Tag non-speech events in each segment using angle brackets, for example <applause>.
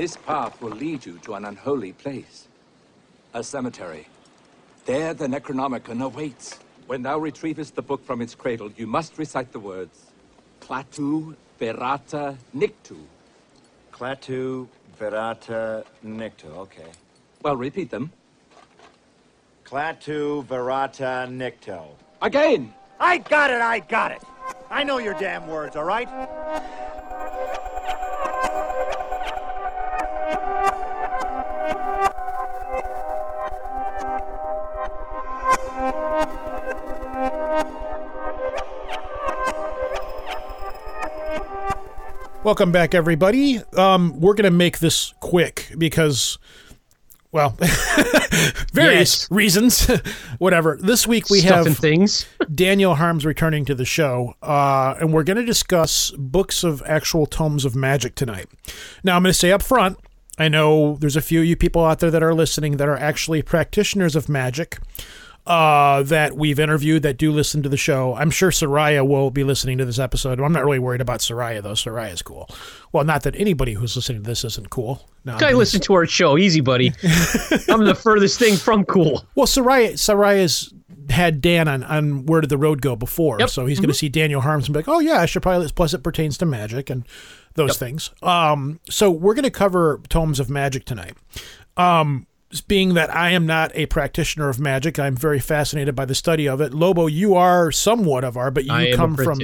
This path will lead you to an unholy place. A cemetery. There the Necronomicon awaits. When thou retrievest the book from its cradle, you must recite the words Klaatu Verata Nikto. Klaatu Verata Nikto, okay. Well, repeat them. Klaatu Verata Nikto. Again! I got it, I got it! I know your damn words, all right? Welcome back, everybody. Um, we're going to make this quick because, well, <laughs> various Yes. reasons. <laughs> Whatever. This week we Stuff have and things. <laughs> Daniel Harms returning to the show, uh, and we're going to discuss books of actual tomes of magic tonight. Now, I'm going to say up front, I know there's a few of you people out there that are listening that are actually practitioners of magic uh, that we've interviewed that do listen to the show. I'm sure Seriah will be listening to this episode. I'm not really worried about Seriah, though. Seriah's cool. Well, not that anybody who's listening to this isn't cool. No, Guy, listen to our show. Easy, buddy. <laughs> I'm the furthest thing from cool. Well, Seriah, Seriah's had Dan on, on Where Did the Road Go before, Yep. Mm-hmm. so he's going to see Daniel Harms and be like, oh, yeah, I should probably, plus it pertains to magic and those things. Um, so we're going to cover tomes of magic tonight. Um, being that I am not a practitioner of magic, I'm very fascinated by the study of it. Lobo, you are somewhat of our, but you come from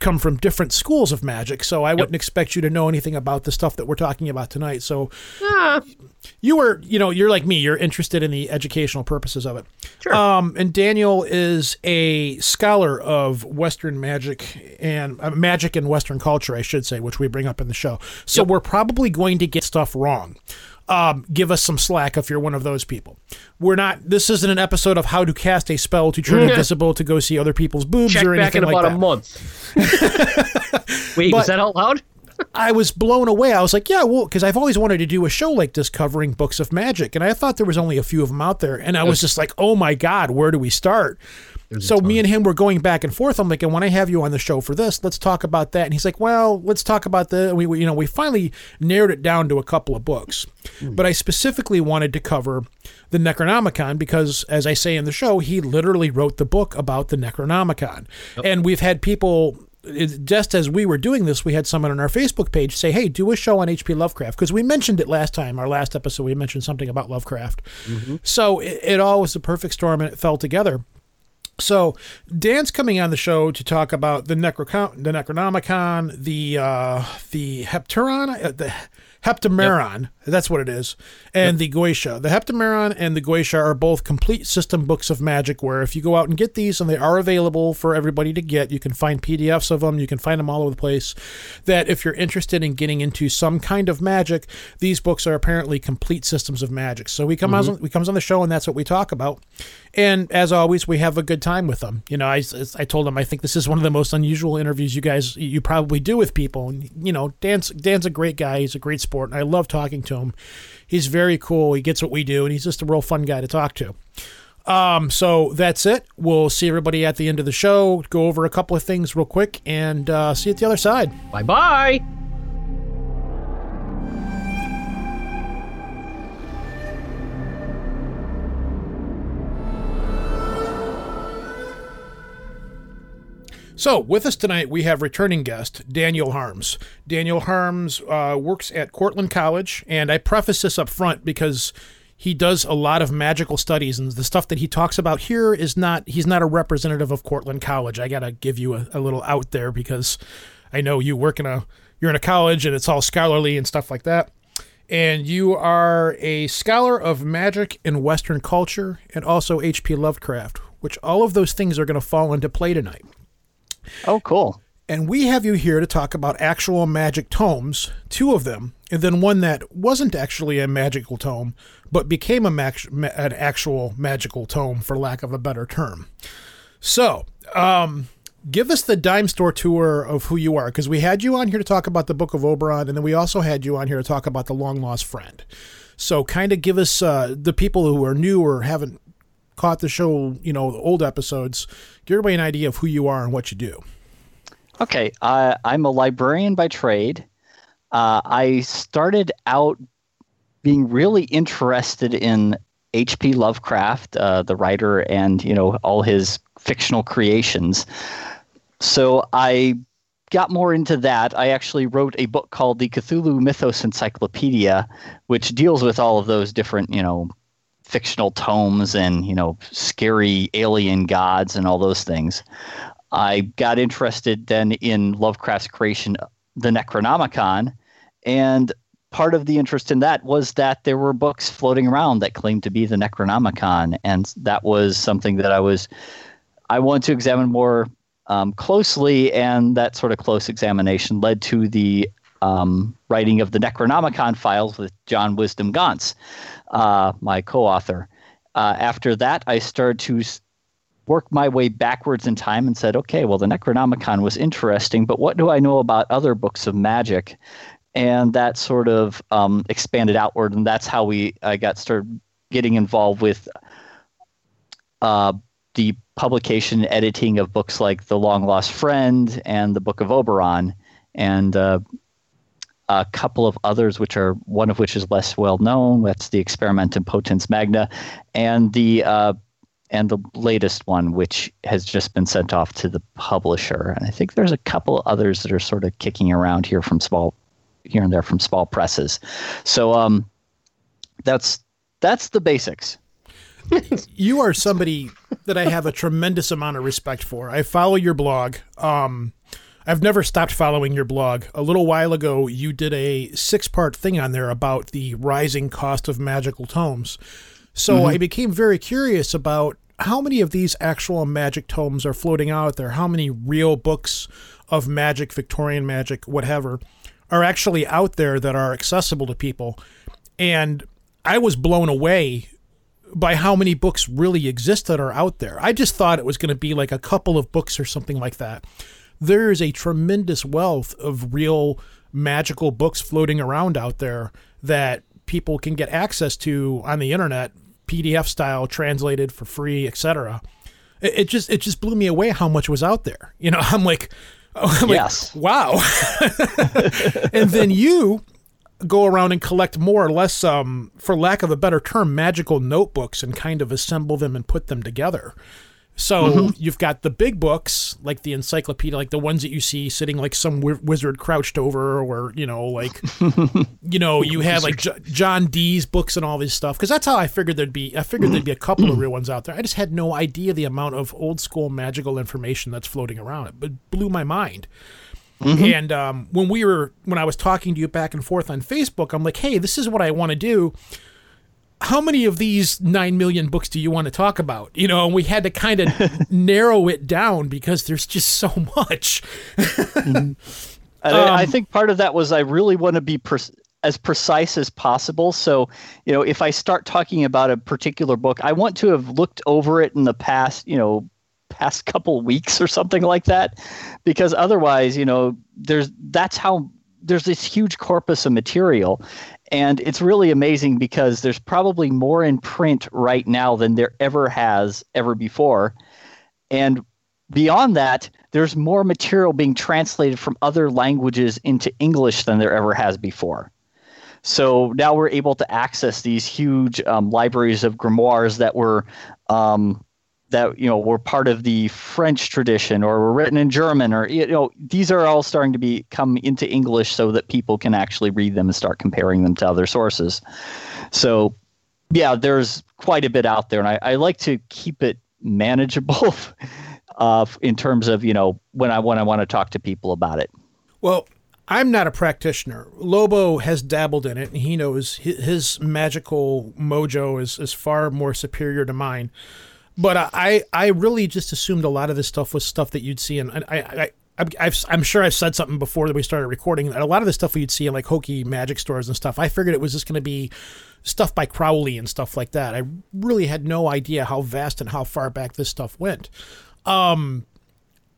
come from different schools of magic, so I wouldn't expect you to know anything about the stuff that we're talking about tonight. So Ah, you were, you know, you're like me. You're interested in the educational purposes of it. Sure. Um, and Daniel is a scholar of Western magic and uh, magic and Western culture, I should say, which we bring up in the show. So we're probably going to get stuff wrong. Um, give us some slack if you're one of those people. We're not. This isn't an episode of how to cast a spell to turn <laughs> invisible to go see other people's boobs check or back anything in like about that. a month. <laughs> Wait, But- was that out loud? <laughs> I was blown away. I was like, yeah, well, because I've always wanted to do a show like this covering books of magic, and I thought there was only a few of them out there, and I was just like, oh my god, where do we start? So me and him were going back and forth. I'm like, and when I have you on the show for this, let's talk about that. And he's like, well, let's talk about the. We, we you know we finally narrowed it down to a couple of books, but I specifically wanted to cover the Necronomicon because, as I say in the show, he literally wrote the book about the Necronomicon, and we've had people it, just as we were doing this, we had someone on our Facebook page say, "Hey, do a show on H.P. Lovecraft," because we mentioned it last time. Our last episode, we mentioned something about Lovecraft. So it, it all was a perfect storm, and it fell together. So Dan's coming on the show to talk about the Necrocon, the Necronomicon, the uh, the Heptaron, uh, the Heptameron. That's what it is, and the Goetia. The Heptameron and the Goetia are both complete system books of magic. Where if you go out and get these, and they are available for everybody to get, you can find PDFs of them. You can find them all over the place. That if you're interested in getting into some kind of magic, these books are apparently complete systems of magic. So we come mm-hmm. on, we comes on the show, and that's what we talk about. And as always, we have a good time with them. You know, I, I told him I think this is one of the most unusual interviews you guys you probably do with people. And you know, Dan's Dan's a great guy. He's a great sport, and I love talking to him. He's very cool. He gets what we do, and he's just a real fun guy to talk to. Um, so that's it. We'll see everybody at the end of the show. Go over a couple of things real quick, and uh, see you at the other side. Bye bye. So, with us tonight, we have returning guest Daniel Harms. Daniel Harms uh, works at Cortland College, and I preface this up front because he does a lot of magical studies, and the stuff that he talks about here is not, he's not a representative of Cortland College. I got to give you a, a little out there because I know you work in a, you're in a college and it's all scholarly and stuff like that. And you are a scholar of magic and Western culture and also H.P. Lovecraft, which all of those things are going to fall into play tonight. Oh, cool. And we have you here to talk about actual magic tomes, two of them, and then one that wasn't actually a magical tome, but became a mag- ma- an actual magical tome, for lack of a better term. So, um, give us the dime store tour of who you are, because we had you on here to talk about the Book of Oberon, and then we also had you on here to talk about the long lost friend. So, kind of give us uh, the people who are new or haven't caught the show, you know, the old episodes, give everybody an idea of who you are and what you do. Okay, uh, I'm a librarian by trade. uh, I started out being really interested in H.P. Lovecraft, uh, the writer, and you know all his fictional creations. So I got more into that. I actually wrote a book called the Cthulhu Mythos Encyclopedia, which deals with all of those different, you know, fictional tomes and you know scary alien gods and all those things. I got interested then in Lovecraft's creation, the Necronomicon, and part of the interest in that was that there were books floating around that claimed to be the Necronomicon, and that was something that I was I wanted to examine more um, closely, and that sort of close examination led to the um, writing of the Necronomicon files with John Wisdom Gonce, uh, my co-author. Uh, after that, I started to work my way backwards in time and said, okay, well, the Necronomicon was interesting, but what do I know about other books of magic? And that sort of um, expanded outward, and that's how we I got started getting involved with uh, the publication editing of books like The Long Lost Friend and the Book of Oberon, and uh, a couple of others, which are one of which is less well known. That's the Experimentum Potens Magna, and the uh, and the latest one, which has just been sent off to the publisher. And I think there's a couple others that are sort of kicking around here from small, here and there from small presses. So um, that's that's the basics. <laughs> you are somebody that I have a tremendous amount of respect for. I follow your blog. Um, I've never stopped following your blog. A little while ago, you did a six part thing on there about the rising cost of magical tomes. So mm-hmm. I became very curious about how many of these actual magic tomes are floating out there, how many real books of magic, Victorian magic, whatever, are actually out there that are accessible to people. And I was blown away by how many books really exist that are out there. I just thought it was going to be like a couple of books or something like that. There is a tremendous wealth of real magical books floating around out there that people can get access to on the internet, PDF style, translated for free, etc. It, it, just it just blew me away how much was out there. You know, <laughs> I'm like, I'm yes. Like, wow. <laughs> and then you go around and collect more or less, um, for lack of a better term, magical notebooks and kind of assemble them and put them together. So mm-hmm. you've got the big books, like the encyclopedia, like the ones that you see sitting like some w- wizard crouched over, or you know, like <laughs> you know, you have like J- John Dee's books and all this stuff. Because that's how I figured there'd be. I figured there'd be a couple of real ones out there. I just had no idea the amount of old school magical information that's floating around. It blew my mind. Mm-hmm. And um, when we were when I was talking to you back and forth on Facebook, I'm like, hey, this is what I want to do. How many of these nine million books do you want to talk about? You know, and we had to kind of <laughs> narrow it down because there's just so much. <laughs> mm-hmm. um, I think part of that was I really want to be pre- as precise as possible. So, you know, if I start talking about a particular book, I want to have looked over it in the past, you know, past <laughs> couple weeks or something like that because otherwise you know there's that's how there's this huge corpus of material and it's really amazing because there's probably more in print right now than there ever has ever before. And beyond that there's more material being translated from other languages into english than there ever has before. So now we're able to access these huge um, libraries of grimoires that were um, that you know were part of the French tradition or were written in German or you know these are all starting to be come into English so that people can actually read them and start comparing them to other sources. So yeah, there's quite a bit out there, and I, I like to keep it manageable <laughs> uh, in terms of you know when I when I want to talk to people about it. Well, I'm not a practitioner. Lobo has dabbled in it, and he knows his, his magical mojo is, is far more superior to mine. But I, I really just assumed a lot of this stuff was stuff that you'd see, and I, I, I am sure I've said something before that we started recording that a lot of the stuff you'd see in like hokey magic stores and stuff. I figured it was just going to be stuff by Crowley and stuff like that. I really had no idea how vast and how far back this stuff went. Um,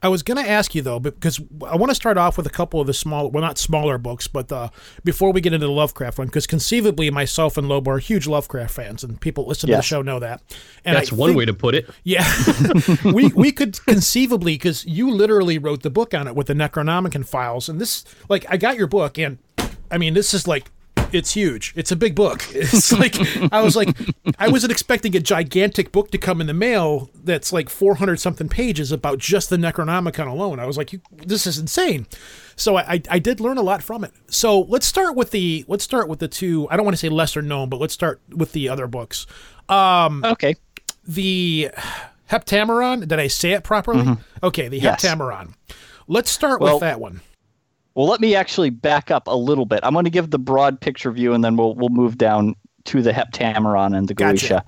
I was going to ask you though, because I want to start off with a couple of the small, well, not smaller books, but uh, before we get into the Lovecraft one, because conceivably myself and Lobo are huge Lovecraft fans, and people listen yes. to the show know that. And That's I one think, way to put it. Yeah, <laughs> we we could conceivably, because you literally wrote the book on it with the Necronomicon files, and this, like, I got your book, and I mean, this is like it's huge. It's a big book. <laughs> It's like I was like I wasn't expecting a gigantic book to come in the mail that's like 400 something pages about just the Necronomicon alone. I was like, this is insane. So I, I did learn a lot from it. So let's start with the let's start with the two. I don't want to say lesser known, but let's start with the other books. Um, okay. The Heptameron. Did I say it properly? Mm-hmm. Okay, the yes. Heptameron. Let's start well, with that one. Well, let me actually back up a little bit. I'm going to give the broad picture view, and then we'll we'll move down to the Heptameron and the Goetia. Gotcha.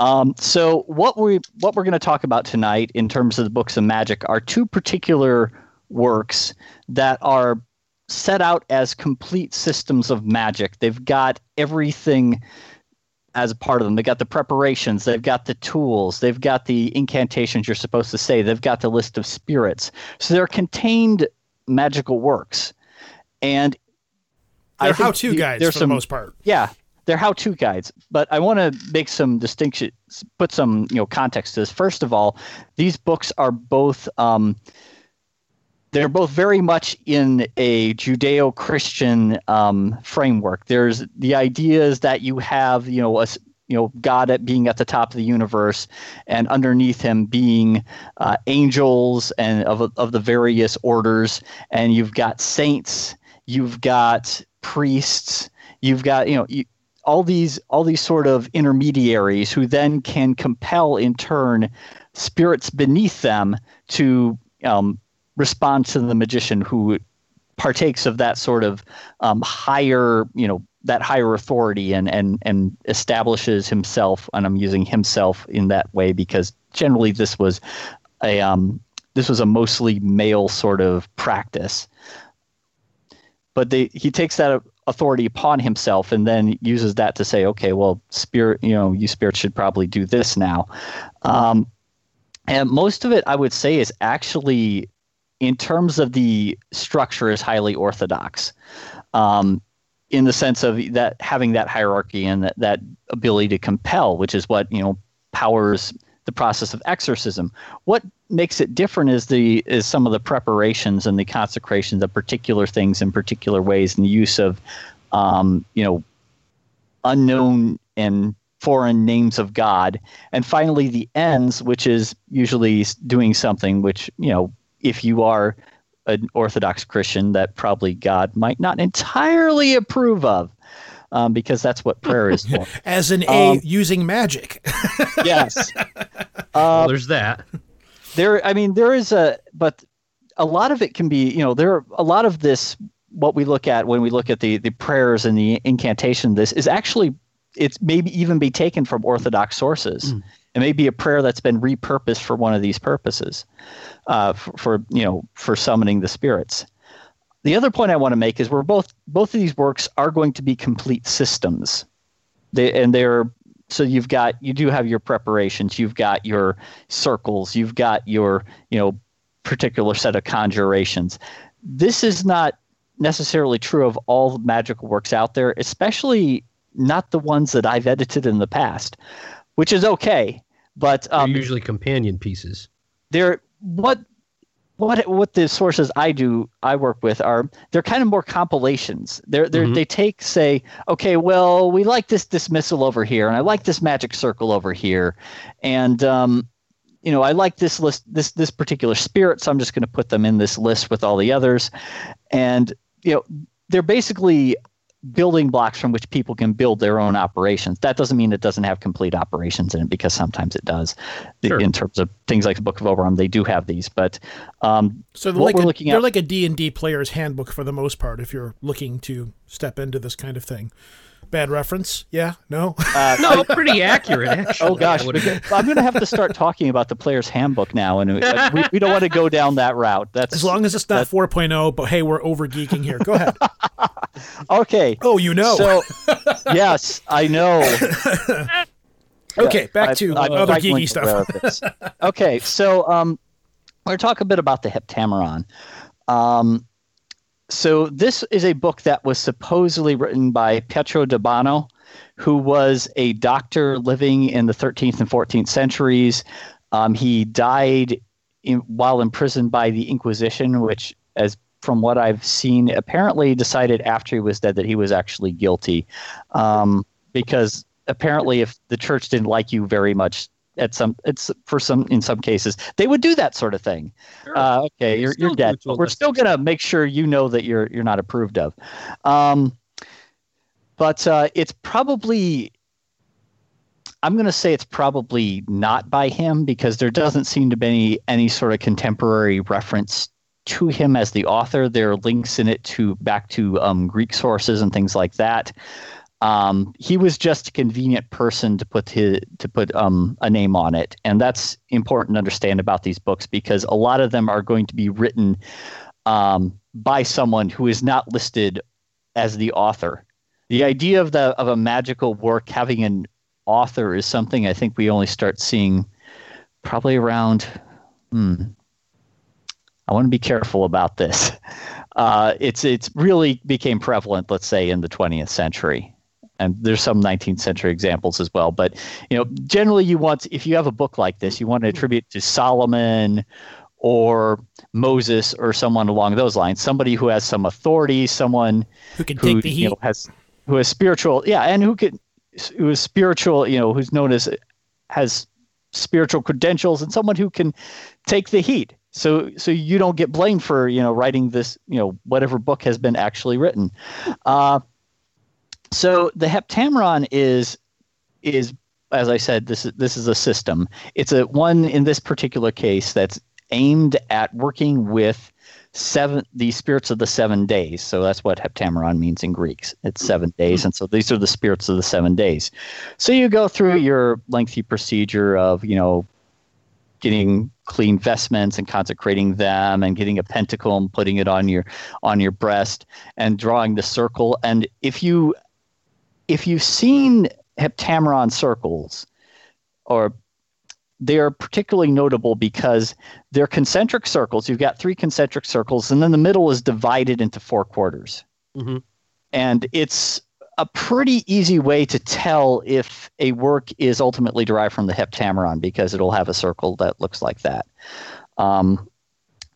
Um, so what we what we're going to talk about tonight in terms of the books of magic are two particular works that are set out as complete systems of magic. They've got everything as a part of them. They've got the preparations, they've got the tools, they've got the incantations you're supposed to say, they've got the list of spirits. So they're contained magical works. And they're how to guides for some, the most part. Yeah, they're how to guides. But I want to make some distinctions, put some you know context to this. First of all, these books are both. Um, they're both very much in a Judeo-Christian um, framework. There's the ideas that you have, you know, a, you know God at being at the top of the universe, and underneath him being uh, angels and of of the various orders, and you've got saints, you've got priests, you've got you know. You, all these all these sort of intermediaries who then can compel in turn spirits beneath them to um, respond to the magician who partakes of that sort of um, higher you know that higher authority and and and establishes himself and I'm using himself in that way because generally this was a um this was a mostly male sort of practice. But he takes that authority upon himself and then uses that to say okay well spirit you know you spirits should probably do this now. Um and most of it I would say is actually in terms of the structure is highly orthodox. Um, in the sense of that having that hierarchy and that, that ability to compel, which is what you know powers the process of exorcism. What makes it different is the is some of the preparations and the consecrations of particular things in particular ways, and the use of um, you know unknown and foreign names of God, and finally the ends, which is usually doing something which you know if you are an Orthodox Christian that probably God might not entirely approve of. Um, because that's what prayer is for. <laughs> As an A um, using magic. <laughs> yes. <laughs> Uh, well, there's that. There, I mean, there is a, but a lot of it can be, you know, there are a lot of this. What we look at when we look at the the prayers and the incantation, this is actually it's maybe even be taken from Orthodox sources. Mm. It may be a prayer that's been repurposed for one of these purposes uh, for, for you know for summoning the spirits. The other point I want to make is we're both both of these works are going to be complete systems. They and they're so you've got you do have your preparations, you've got your circles, you've got your you know particular set of conjurations. This is not necessarily true of all magical works out there, especially not the ones that I've edited in the past, which is okay. But um, usually companion pieces. They're what what what the sources I do I work with are they're kind of more compilations. They're they mm-hmm. they take say okay well we like this dismissal over here and I like this magic circle over here, and um, you know I like this list this this particular spirit so I'm just going to put them in this list with all the others, and you know they're basically building blocks from which people can build their own operations. That doesn't mean it doesn't have complete operations in it because sometimes it does. Sure. In terms of things like the Book of Oberon, they do have these. But um, so they're, like a, they're at, like a D&D player's handbook for the most part if you're looking to step into this kind of thing. Bad reference? Yeah? No? Uh, <laughs> no, pretty accurate, <laughs> actually. Oh, gosh. I'm going to have to start talking about the player's handbook now, and uh, we, we, don't want to go down that route. That's As long as it's not 4.0, but hey, we're over geeking here. Go ahead. <laughs> okay. Oh, you know. So, yes, I know. okay, back to i other geeky stuff. okay, so um, we're going to talk a bit about the Heptameron. Um, so this is a book that was supposedly written by Pietro d'Abano, who was a doctor living in the 13th and 14th centuries. Um, he died in, while imprisoned by the Inquisition, which, as from what I've seen, apparently decided after he was dead that he was actually guilty, um, because apparently if the church didn't like you very much at some it's for some in some cases they would do that sort of thing. Sure. uh, okay you're, you're dead. but we're still going to make sure you know that you're you're not approved of. Um, but uh, it's probably i'm going to say it's probably not by him because there doesn't seem to be any, any sort of contemporary reference to him as the author. There are links in it to back to um, greek sources and things like that um, he was just a convenient person to put his to put um, a name on it, and that's important to understand about these books because a lot of them are going to be written um, by someone who is not listed as the author. The idea of the of a magical work having an author is something I think we only start seeing probably around. Hmm, I want to be careful about this. <laughs> Uh, it's it's really became prevalent, let's say, in the 20th century and there's some 19th century examples as well. But you know, generally, you want if you have a book like this, you want to attribute to Solomon or Moses or someone along those lines, somebody who has some authority, someone who can who, take the heat, you know, has who has spiritual, yeah, and who can who is spiritual, you know, who's known as has spiritual credentials, and someone who can take the heat. So, so you don't get blamed for you know writing this you know whatever book has been actually written. Uh, so the Heptameron is is as I said, this is this is a system. It's a one in this particular case that's aimed at working with seven the spirits of the seven days. So that's what Heptameron means in Greek. It's seven days, and so these are the spirits of the seven days. So you go through your lengthy procedure of you know getting clean vestments and consecrating them and getting a pentacle and putting it on your on your breast and drawing the circle and if you if you've seen heptameron circles, or they are particularly notable because they're concentric circles. You've got three concentric circles, and then the middle is divided into four quarters. Mm-hmm. And it's a pretty easy way to tell if a work is ultimately derived from the heptameron because it'll have a circle that looks like that. Um,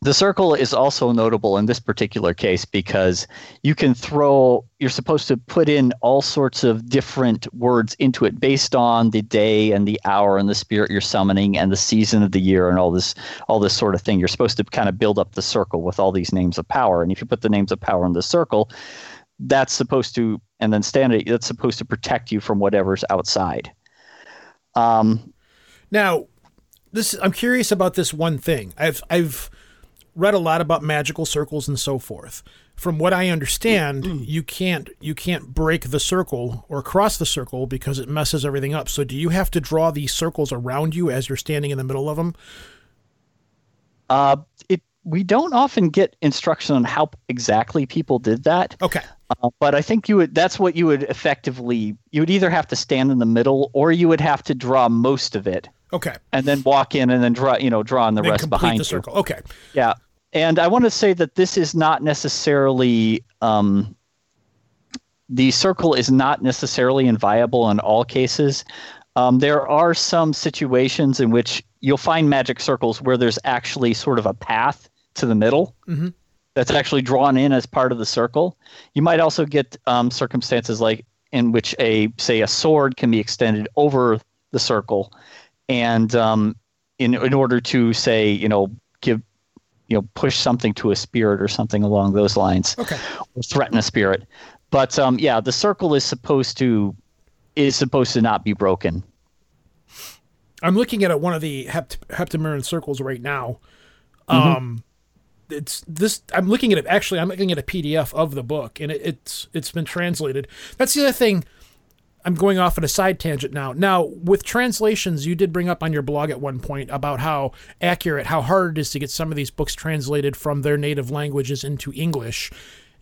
the circle is also notable in this particular case because you can throw, you're supposed to put in all sorts of different words into it based on the day and the hour and the spirit you're summoning and the season of the year and all this, all this sort of thing. You're supposed to kind of build up the circle with all these names of power. And if you put the names of power in the circle, that's supposed to, and then stand it, that's supposed to protect you from whatever's outside. Um, now, this I'm curious about this one thing. I've I've read a lot about magical circles and so forth. From what I understand, you can't you can't break the circle or cross the circle because it messes everything up. So do you have to draw these circles around you as you're standing in the middle of them? Uh, it we don't often get instruction on how exactly people did that. Okay. Uh, but I think you would that's what you would effectively you would either have to stand in the middle or you would have to draw most of it. Okay. And then walk in and then draw, you know, draw on the then rest behind the circle. Okay. Yeah. And I want to say that this is not necessarily um, the circle is not necessarily inviolable in all cases. Um, there are some situations in which you'll find magic circles where there's actually sort of a path to the middle mm-hmm. that's actually drawn in as part of the circle. You might also get um, circumstances like in which a say a sword can be extended over the circle, and um, in in order to say you know you know push something to a spirit or something along those lines okay. or threaten a spirit. But um, yeah the circle is supposed to is supposed to not be broken. I'm looking at one of the hept- heptameron circles right now. Mm-hmm. um it's this i'm looking at it actually i'm looking at a pdf of the book and it, it's it's been translated. That's the other thing I'm going off on a side tangent now. Now, with translations, you did bring up on your blog at one point about how accurate, how hard it is to get some of these books translated from their native languages into English.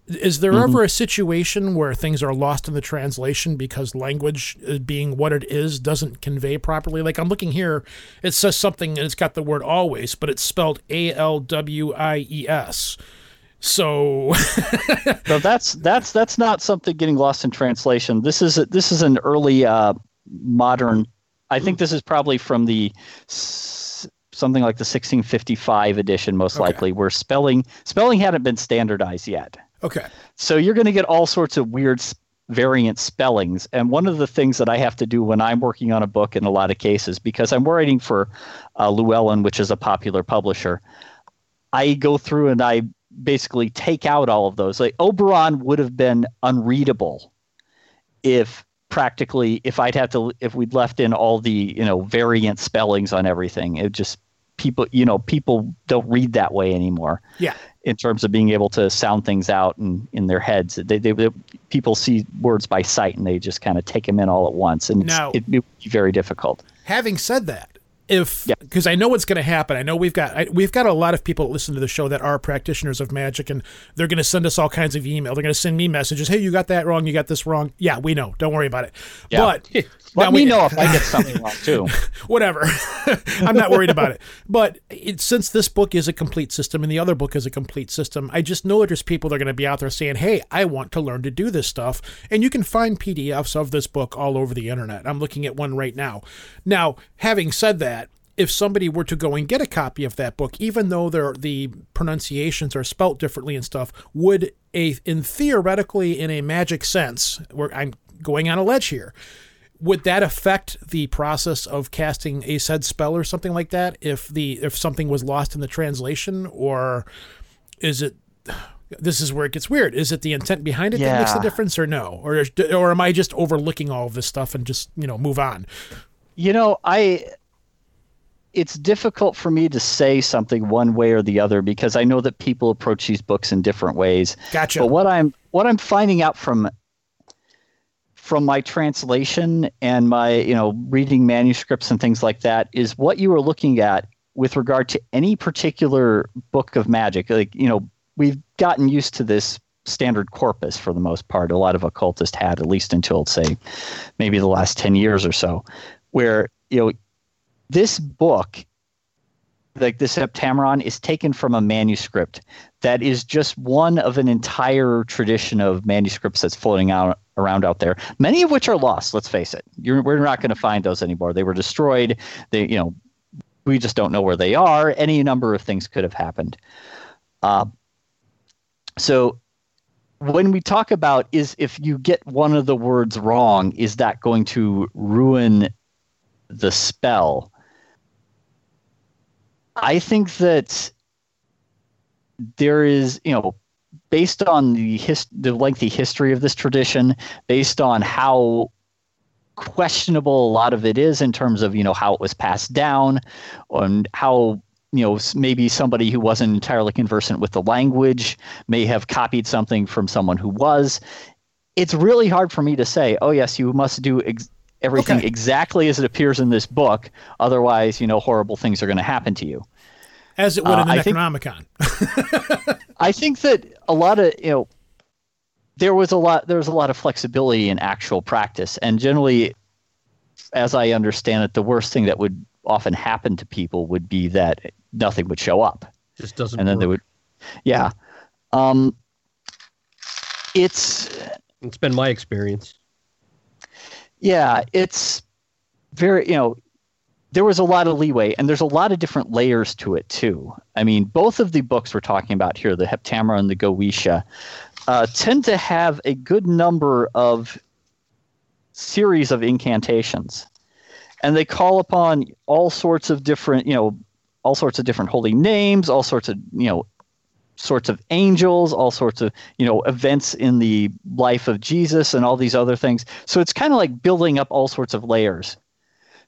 Is there mm-hmm. ever a situation where things are lost in the translation because language, uh, being what it is, doesn't convey properly? Like I'm looking here, it says something and it's got the word always, but it's spelled A L W I E S. So, <laughs> so that's that's that's not something getting lost in translation. This is a, this is an early uh, modern. I think this is probably from the something like the 1655 edition, most Okay. likely, where spelling spelling hadn't been standardized yet. Okay. So you're going to get all sorts of weird s- variant spellings. And one of the things that I have to do when I'm working on a book in a lot of cases, because I'm writing for uh, Llewellyn, which is a popular publisher, I go through and I basically take out all of those. Like Oberon would have been unreadable if practically if I'd have to if we'd left in all the you know variant spellings on everything. It just people you know people don't read that way anymore Yeah. in terms of being able to sound things out in, in their heads. They, they, they- people see words by sight and they just kind of take them in all at once, and Now- it, it would be very difficult. Having said that, if Yeah. because I know what's going to happen, I know we've got I, we've got a lot of people that listen to the show that are practitioners of magic, and they're going to send us all kinds of email. They're going to send me messages. Hey, you got that wrong. You got this wrong. Yeah, we know. Don't worry about it. Yeah. But <laughs> Let me we- know <laughs> if I get something wrong too. <laughs> whatever. I'm not worried about it. But it, since this book is a complete system and the other book is a complete system, I just know that there's people that are going to be out there saying, hey, I want to learn to do this stuff. And you can find PDFs of this book all over the internet. I'm looking at one right now. Now, having said that, if somebody were to go and get a copy of that book, even though there, the pronunciations are spelt differently and stuff, would a in theoretically in a magic sense, where I'm going on a ledge here, would that affect the process of casting a said spell or something like that if the if something was lost in the translation? Or is it this is where it gets weird. Is it the intent behind it that makes the difference or no? Or or am i just overlooking all of this stuff and just you know move on? You know, I it's difficult for me to say something one way or the other because I know that people approach these books in different ways. Gotcha. But what I'm what I'm finding out from from my translation and my, you know, reading manuscripts and things like that is what you are looking at with regard to any particular book of magic. Like, you know, we've gotten used to this standard corpus for the most part. A lot of occultists had, at least until say maybe the last 10 years or so, where, you know, this book like the Heptameron is taken from a manuscript that is just one of an entire tradition of manuscripts that's floating out around out there. Many of which are lost. Let's face it. You're, we're not going to find those anymore. They were destroyed. They, you know, we just don't know where they are. Any number of things could have happened. Uh, so when we talk about is if you get one of the words wrong, is that going to ruin the spell? I think that there is, you know, based on the his, the lengthy history of this tradition, based on how questionable a lot of it is in terms of you know how it was passed down, and how you know maybe somebody who wasn't entirely conversant with the language may have copied something from someone who was. It's really hard for me to say. Oh yes, you must do. Ex- Everything Okay. exactly as it appears in this book. Otherwise, you know, horrible things are going to happen to you. as it would Uh, in the I think- <laughs> I think that a lot of you know there was a lot there was a lot of flexibility in actual practice and generally as I understand it the worst thing that would often happen to people would be that nothing would show up Just doesn't and then they would yeah um it's It's been my experience. Yeah it's very you know there was a lot of leeway and there's a lot of different layers to it too. I mean both of the books we're talking about here the heptamera and the goetia uh, tend to have a good number of series of incantations and they call upon all sorts of different you know all sorts of different holy names all sorts of you know sorts of angels, all sorts of you know events in the life of Jesus, and all these other things. So it's kind of like building up all sorts of layers.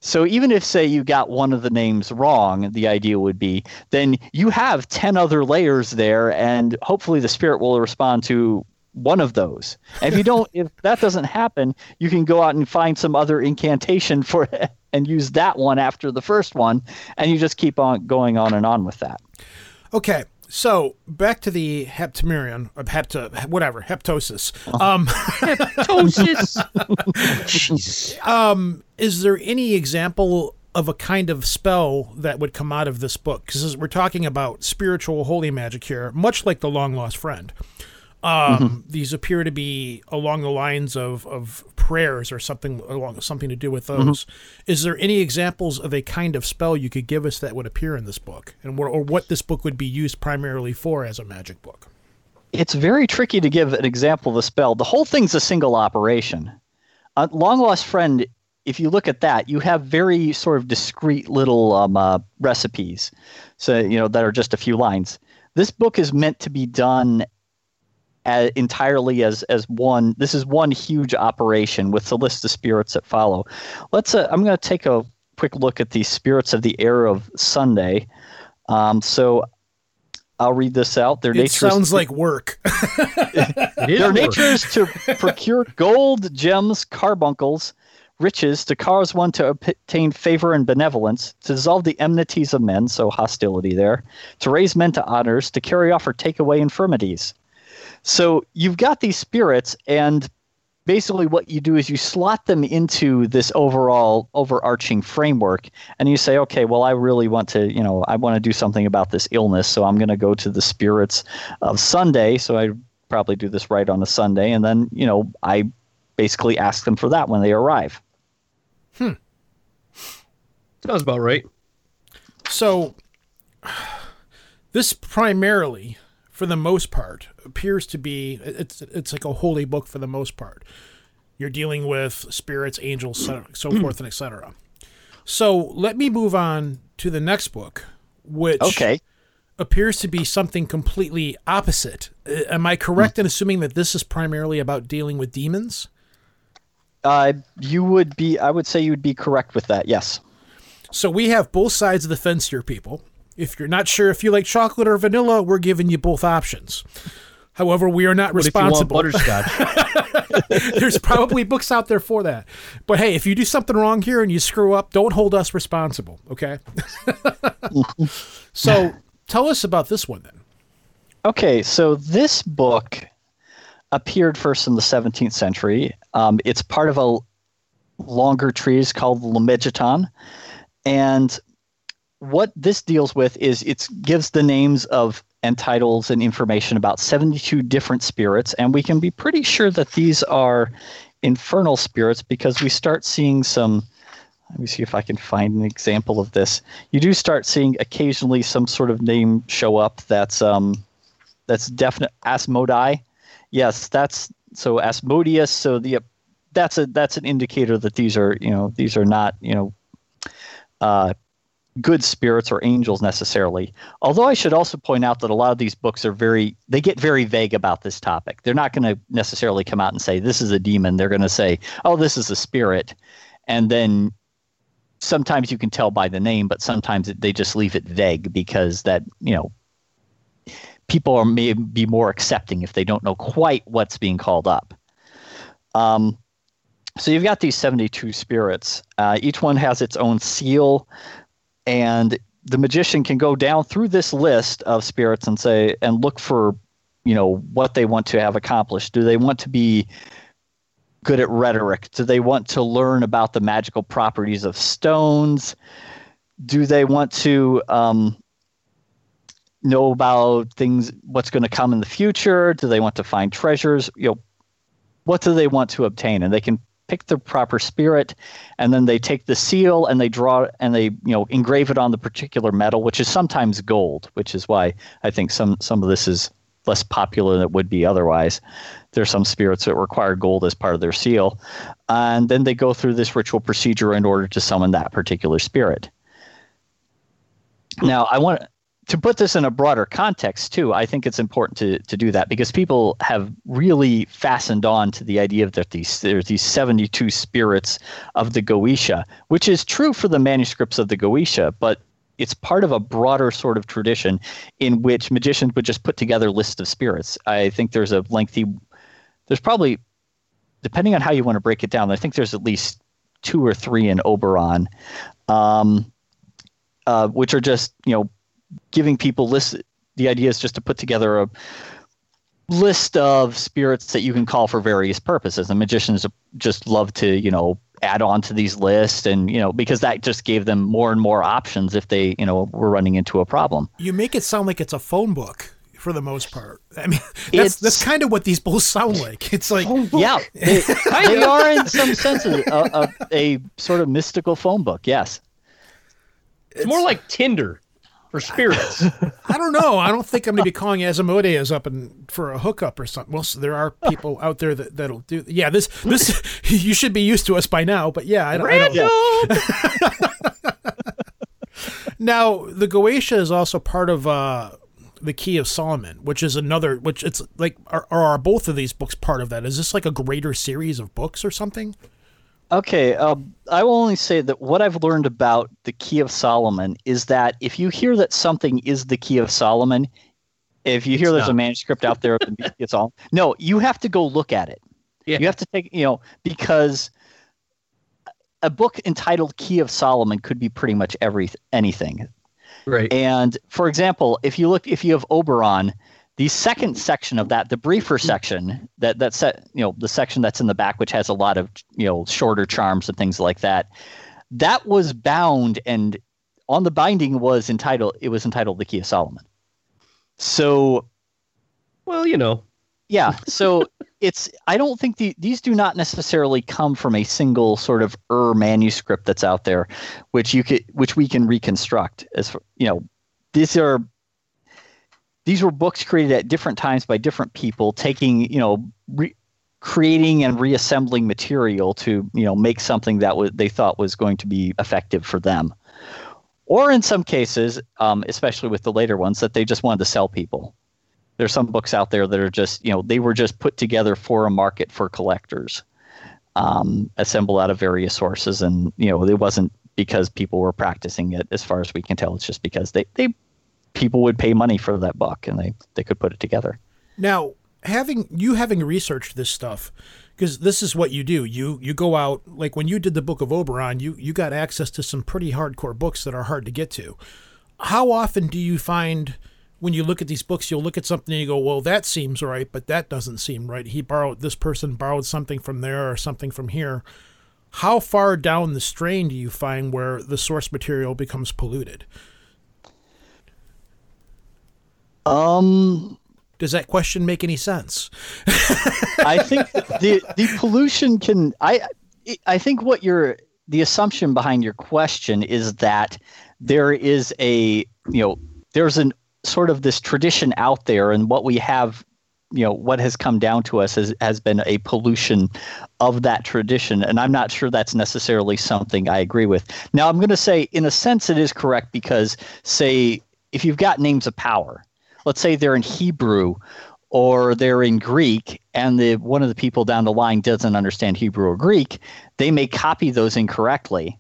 So even if say you got one of the names wrong, the idea would be then you have 10 other layers there and hopefully the spirit will respond to one of those. And if you don't if that doesn't happen, you can go out and find some other incantation for it <laughs> and use that one after the first one and you just keep on going on and on with that. okay so back to the heptamerion or hepta whatever heptosis um <laughs> Jesus. is there any example of a kind of spell that would come out of this book? Because we're talking about spiritual holy magic here, much like the long lost friend. Um, These appear to be along the lines of, of prayers or something along something to do with those. Is there any examples of a kind of spell you could give us that would appear in this book, and or what this book would be used primarily for as a magic book? It's very tricky to give an example of a spell. The whole thing's a single operation. Uh, Long Lost Friend, if you look at that, you have very sort of discrete little um, uh, recipes, so you know that are just a few lines. This book is meant to be done a entirely as as one. This is one huge operation with the list of spirits that follow. Let's. Uh, I'm going to take a quick look at the spirits of the air of Sunday. Um, so I'll read this out. Their It nature is- sounds like work. <laughs> Their nature is to procure gold, gems, carbuncles, riches, to cause one to obtain favor and benevolence, to dissolve the enmities of men, so hostility there, to raise men to honors, to carry off or take away infirmities. So you've got these spirits, and basically what you do is you slot them into this overall overarching framework and you say okay well i really want to you know i want to do something about this illness so i'm going to go to the spirits of sunday. So i probably do this right on a sunday and then you know i basically ask them for that when they arrive. Hmm. Sounds about right. So, this primarily, for the most part, appears to be it's it's like a holy book for the most part. You're dealing with spirits, angels, so, so forth and etc. So let me move on to the next book, which okay appears to be something completely opposite. Uh, Am I correct in assuming that this is primarily about dealing with demons? uh, you would be i would say you would be correct with that yes So we have both sides of the fence here, people. If you're not sure if you like chocolate or vanilla, we're giving you both options. However, we are not But if you want responsible. butterscotch, <laughs> There's probably books out there for that. But hey, if you do something wrong here and you screw up, don't hold us responsible, okay? <laughs> so tell us about this one then. Okay, so this book appeared first in the 17th century. Um, it's part of a longer treatise called the Lemegeton. And what this deals with is it gives the names of and titles and information about 72 different spirits. And we can be pretty sure that these are infernal spirits because we start seeing some. Let me see if I can find an example of this. You do start seeing occasionally some sort of name show up that's um, that's definite Asmodai. Yes, that's so Asmodeus. So the that's a that's an indicator that these are you know these are not you know uh, good spirits or angels necessarily. Although I should also point out that a lot of these books are very they get very vague about this topic. They're not going to necessarily come out and say this is a demon. They're going to say oh this is a spirit, and then sometimes you can tell by the name, but sometimes they just leave it vague because that you know people are may be more accepting if they don't know quite what's being called up. Um, so you've got these 72 spirits. Uh, each one has its own seal, and the magician can go down through this list of spirits and say and look for, you know, what they want to have accomplished. Do they want to be good at rhetoric? Do they want to learn about the magical properties of stones? Do they want to um, know about things, what's going to come in the future? Do they want to find treasures? You know, what do they want to obtain? And they can pick the proper spirit, and then they take the seal and they draw and they you know engrave it on the particular metal, which is sometimes gold, which is why I think some some of this is less popular than it would be otherwise. There's some spirits that require gold as part of their seal, and then they go through this ritual procedure in order to summon that particular spirit. Now, I want to put this in a broader context too. I think it's important to to do that because people have really fastened on to the idea that these there's these 72 spirits of the Goetia, which is true for the manuscripts of the Goetia, but it's part of a broader sort of tradition in which magicians would just put together lists of spirits. I think there's a lengthy there's probably depending on how you want to break it down, I think there's at least two or three in Oberon. Um, uh, which are just you know giving people lists. The idea is just to put together a list of spirits that you can call for various purposes. The magicians just love to you know add on to these lists, and you know because that just gave them more and more options if they you know were running into a problem. You make it sound like it's a phone book for the most part. <laughs> I mean, that's that's kind of what these both sound like. It's like yeah, <laughs> they, they are in some sense a, a, a sort of mystical phone book. Yes, it's, it's more like Tinder for spirits. <laughs> I don't know. I don't think I'm going to be calling Asmodeus up and for a hookup or something. Well, so there are people out there that that'll do. Yeah, this this <laughs> you should be used to us by now. But yeah, I don't. I don't <laughs> now the Goetia is also part of uh, the Key of Solomon, which is another. Which it's like are, are both of these books part of that? Is this like a greater series of books or something? Okay, um, I will only say that what I've learned about the Key of Solomon is that if you hear that something is the Key of Solomon, if you hear it's there's not. a manuscript out there, it's <laughs> all no. You have to go look at it. Yeah. You have to take you know because a book entitled Key of Solomon could be pretty much every anything. Right. And for example, if you look, if you have Oberon, the second section of that, the briefer section, that that set, you know, the section that's in the back, which has a lot of you know shorter charms and things like that, that was bound and on the binding was entitled. It was entitled the Key of Solomon. So, well, you know, yeah. <laughs> So it's I don't think the, these do not necessarily come from a single sort of er manuscript that's out there, which you could which we can reconstruct as you know. These are these were books created at different times by different people, taking you know. Re- creating and reassembling material to you know make something that w- they thought was going to be effective for them. Or in some cases um, especially with the later ones that they just wanted to sell people. There's some books out there that are just you know they were just put together for a market for collectors um, assembled out of various sources. And you know it wasn't because people were practicing it as far as we can tell. It's just because they, they people would pay money for that book and they, they could put it together. Now, having you having researched this stuff, because this is what you do. You you go out like when you did the Book of Oberon, you you got access to some pretty hardcore books that are hard to get to. How often do you find when you look at these books, you'll look at something and you go, "Well, that seems right, but that doesn't seem right." He borrowed this person borrowed something from there or something from here. How far down the strain do you find where the source material becomes polluted? Um, does that question make any sense? <laughs> I think the the pollution can I I think what your the assumption behind your question is that there is a you know there's an sort of this tradition out there and what we have you know what has come down to us has, has been a pollution of that tradition and i'm not sure that's necessarily something i agree with now i'm going to say in a sense it is correct because say if you've got names of power let's say they're in Hebrew or they're in Greek and the one of the people down the line doesn't understand Hebrew or Greek, they may copy those incorrectly.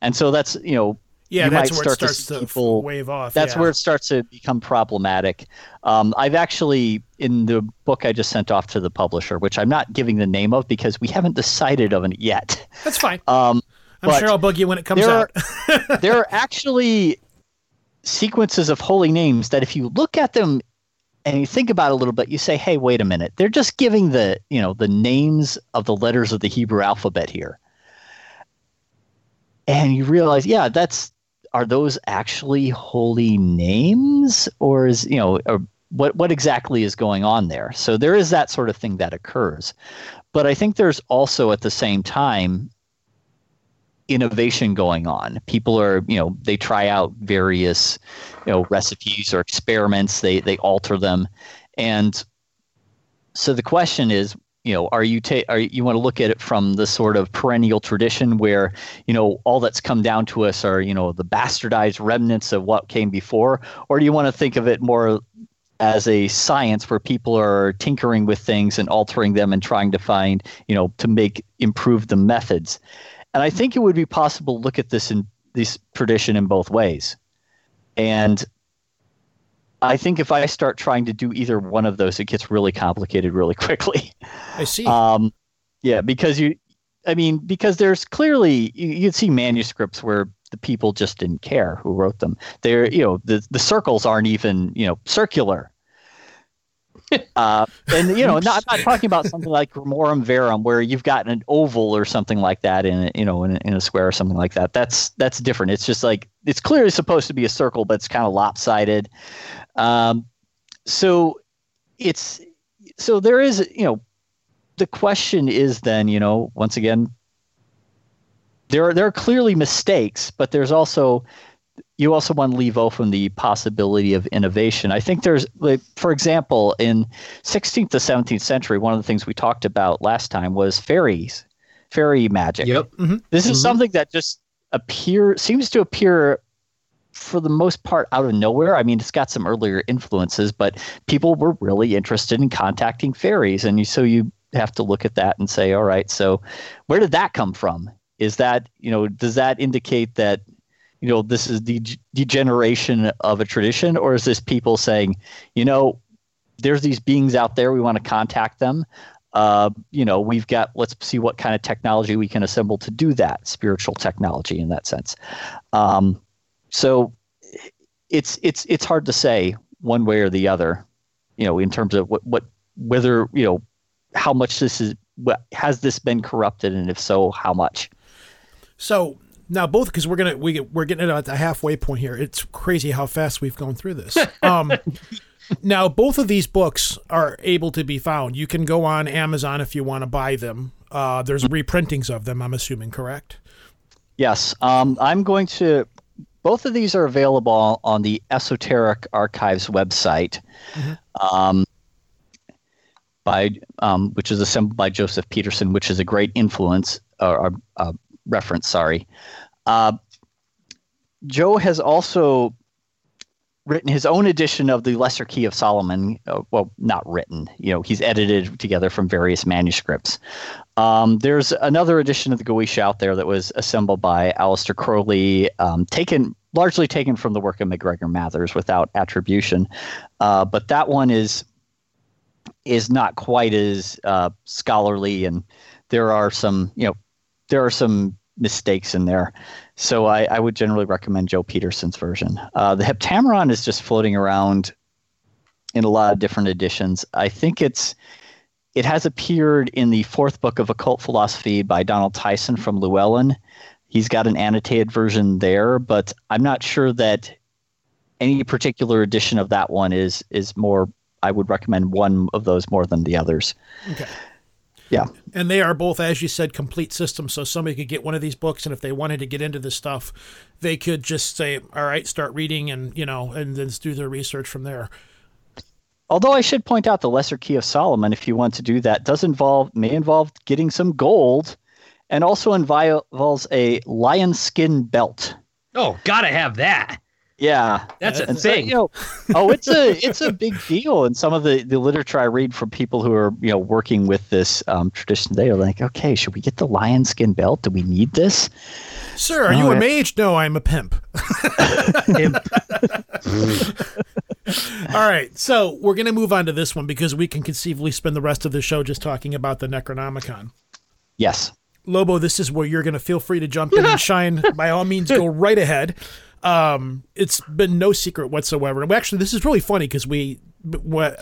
And so that's, you know, yeah, you that's where it starts to, people, wave off. That's yeah. where it starts to become problematic. Um, I've actually, in the book I just sent off to the publisher, which I'm not giving the name of because we haven't decided on it yet. That's fine. Um, I'm sure I'll bug you when it comes there out. Are, there are actually sequences of holy names that if you look at them and you think about it a little bit, you say, "Hey, wait a minute. They're just giving the, you know, the names of the letters of the Hebrew alphabet here." And you realize, yeah, that's are those actually holy names or is, you know, or what what exactly is going on there? So there is that sort of thing that occurs. But I think there's also at the same time innovation going on. People are, you know, they try out various, you know, recipes or experiments. They they alter them, and so the question is, you know, are you ta- are you want to look at it from the sort of perennial tradition where you know all that's come down to us are you know the bastardized remnants of what came before, or do you want to think of it more as a science where people are tinkering with things and altering them and trying to find you know to make improve the methods and I think it would be possible to look at this in this tradition in both ways. And I think if I start trying to do either one of those, it gets really complicated really <laughs> quickly. I see. Um, yeah, because you, I mean, because there's clearly you, you'd see manuscripts where the people just didn't care who wrote them. They're, you know, the the circles aren't even, you know, circular uh, and you know, not, I'm not talking about something like Grimorium Verum, where you've got an oval or something like that in a, you know in a, in a square or something like that. That's that's different. It's just like it's clearly supposed to be a circle, but it's kind of lopsided. Um, so it's so there is you know the question is then you know once again there are there are clearly mistakes but there's also you also want to leave open the possibility of innovation. I think there's, like, for example, in 16th to 17th century, one of the things we talked about last time was fairies, fairy magic. Yep. Mm-hmm. This is something that just appear seems to appear for the most part out of nowhere. I mean, it's got some earlier influences, but people were really interested in contacting fairies, and you, so you have to look at that and say, all right, so where did that come from? Is that you know does that indicate that you know this is the degeneration of a tradition, or is this people saying, you know, there's these beings out there, we want to contact them. Uh, you know, we've got let's see what kind of technology we can assemble to do that, spiritual technology in that sense. Um, so it's it's it's hard to say one way or the other, you know, in terms of what what whether you know how much this is has this been corrupted, and if so, how much. So now both because we're gonna we we're getting it at the halfway point here. It's crazy how fast we've gone through this. <laughs> Um, now both of these books are able to be found. You can go on Amazon if you want to buy them. Uh, there's reprintings of them. I'm assuming correct. Yes, um, I'm going to. Both of these are available on the Esoteric Archives website, mm-hmm. um, by um, which is assembled by Joseph Peterson, which is a great influence or uh, reference. Sorry, uh, Joe has also written his own edition of the Lesser Key of Solomon. Uh, well, not written. You know, he's edited together from various manuscripts. Um, there's another edition of the Goetia out there that was assembled by Aleister Crowley, um, taken largely taken from the work of MacGregor Mathers without attribution. Uh, but that one is is not quite as uh, scholarly, and there are some you know there are some mistakes in there. So I, I would generally recommend Joe Peterson's version. Uh, the Heptameron is just floating around in a lot of different editions. I think it's it has appeared in the fourth book of Occult Philosophy by Donald Tyson from Llewellyn. He's got an annotated version there, but I'm not sure that any particular edition of that one is is more. I would recommend one of those more than the others. Okay. Yeah. And they are both, as you said, complete systems. So somebody could get one of these books, and if they wanted to get into this stuff, they could just say, "All right, start reading," and you know, and then do their research from there. Although I should point out the Lesser Key of Solomon, if you want to do that, does involve may involve getting some gold, and also involves a lion skin belt. Oh, gotta have that. Yeah, that's a and thing. So, you know, oh, it's a it's a big deal. And some of the, the literature I read from people who are you know working with this um, tradition, they are like, okay, should we get the lion skin belt? Do we need this? Sir, are you a mage? No, I'm a pimp. pimp. <laughs> All right, so we're gonna move on to this one because we can conceivably spend the rest of the show just talking about the Necronomicon. Yes. Lobo, this is where you're going to feel free to jump in and <laughs> shine. By all means, go right ahead. Um, it's been no secret whatsoever. And we actually, this is really funny because we,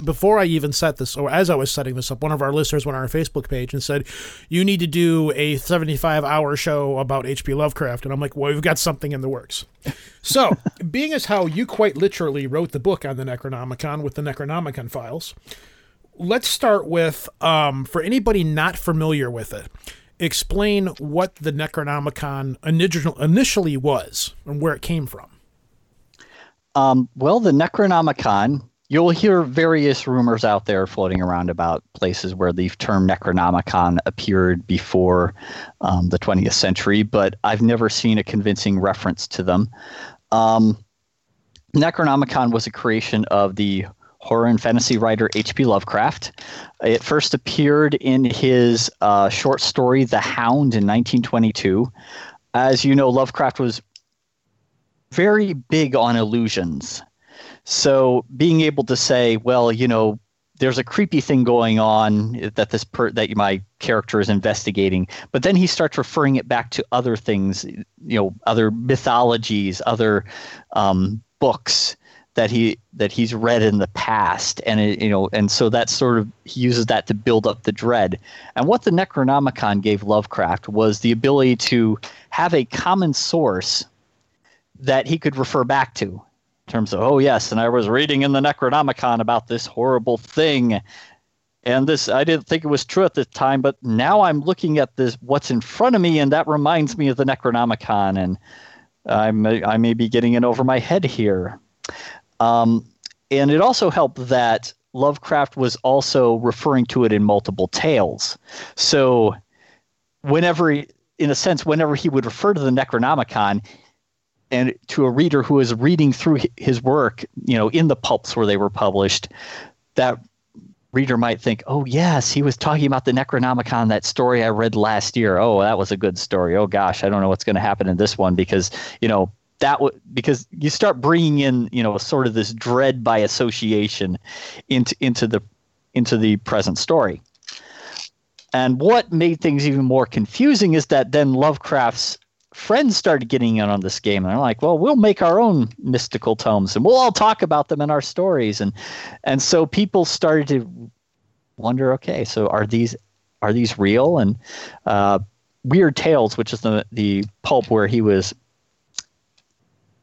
before I even set this, or as I was setting this up, one of our listeners went on our Facebook page and said, "You need to do a 75-hour show about H.P. Lovecraft." And I'm like, "Well, we've got something in the works." so, <laughs> being as how you quite literally wrote the book on the Necronomicon with the Necronomicon files, let's start with um, for anybody not familiar with it explain what the Necronomicon initially was and where it came from. Um, well, the Necronomicon, you'll hear various rumors out there floating around about places where the term Necronomicon appeared before um, the 20th century, but I've never seen a convincing reference to them. Um, Necronomicon was a creation of the horror and fantasy writer H.P. Lovecraft. It first appeared in his uh, short story The Hound in 1922. As you know, Lovecraft was very big on illusions. So being able to say, well, you know, there's a creepy thing going on that this per- that my character is investigating, but then he starts referring it back to other things, you know, other mythologies, other um, books that he that he's read in the past. And it, you know and so that sort of he uses that to build up the dread. And what the necronomicon gave lovecraft was the ability to have a common source that he could refer back to in terms of oh yes, and I was reading in the Necronomicon about this horrible thing, and this I didn't think it was true at the time, but now I'm looking at this what's in front of me, and that reminds me of the Necronomicon, and I may, I may be getting in over my head here. Um, and it also helped that Lovecraft was also referring to it in multiple tales. So, whenever, in a sense, whenever he would refer to the Necronomicon, and to a reader who is reading through his work, you know, in the pulps where they were published, that reader might think, "Oh yes, he was talking about the Necronomicon, that story I read last year. Oh, that was a good story. Oh gosh, I don't know what's going to happen in this one because you know that w- because you start bringing in you know sort of this dread by association into into the into the present story. And what made things even more confusing is that then Lovecraft's friends started getting in on this game and they're like well we'll make our own mystical tomes and we'll all talk about them in our stories and and so people started to wonder okay so are these are these real and uh, weird tales which is the the pulp where he was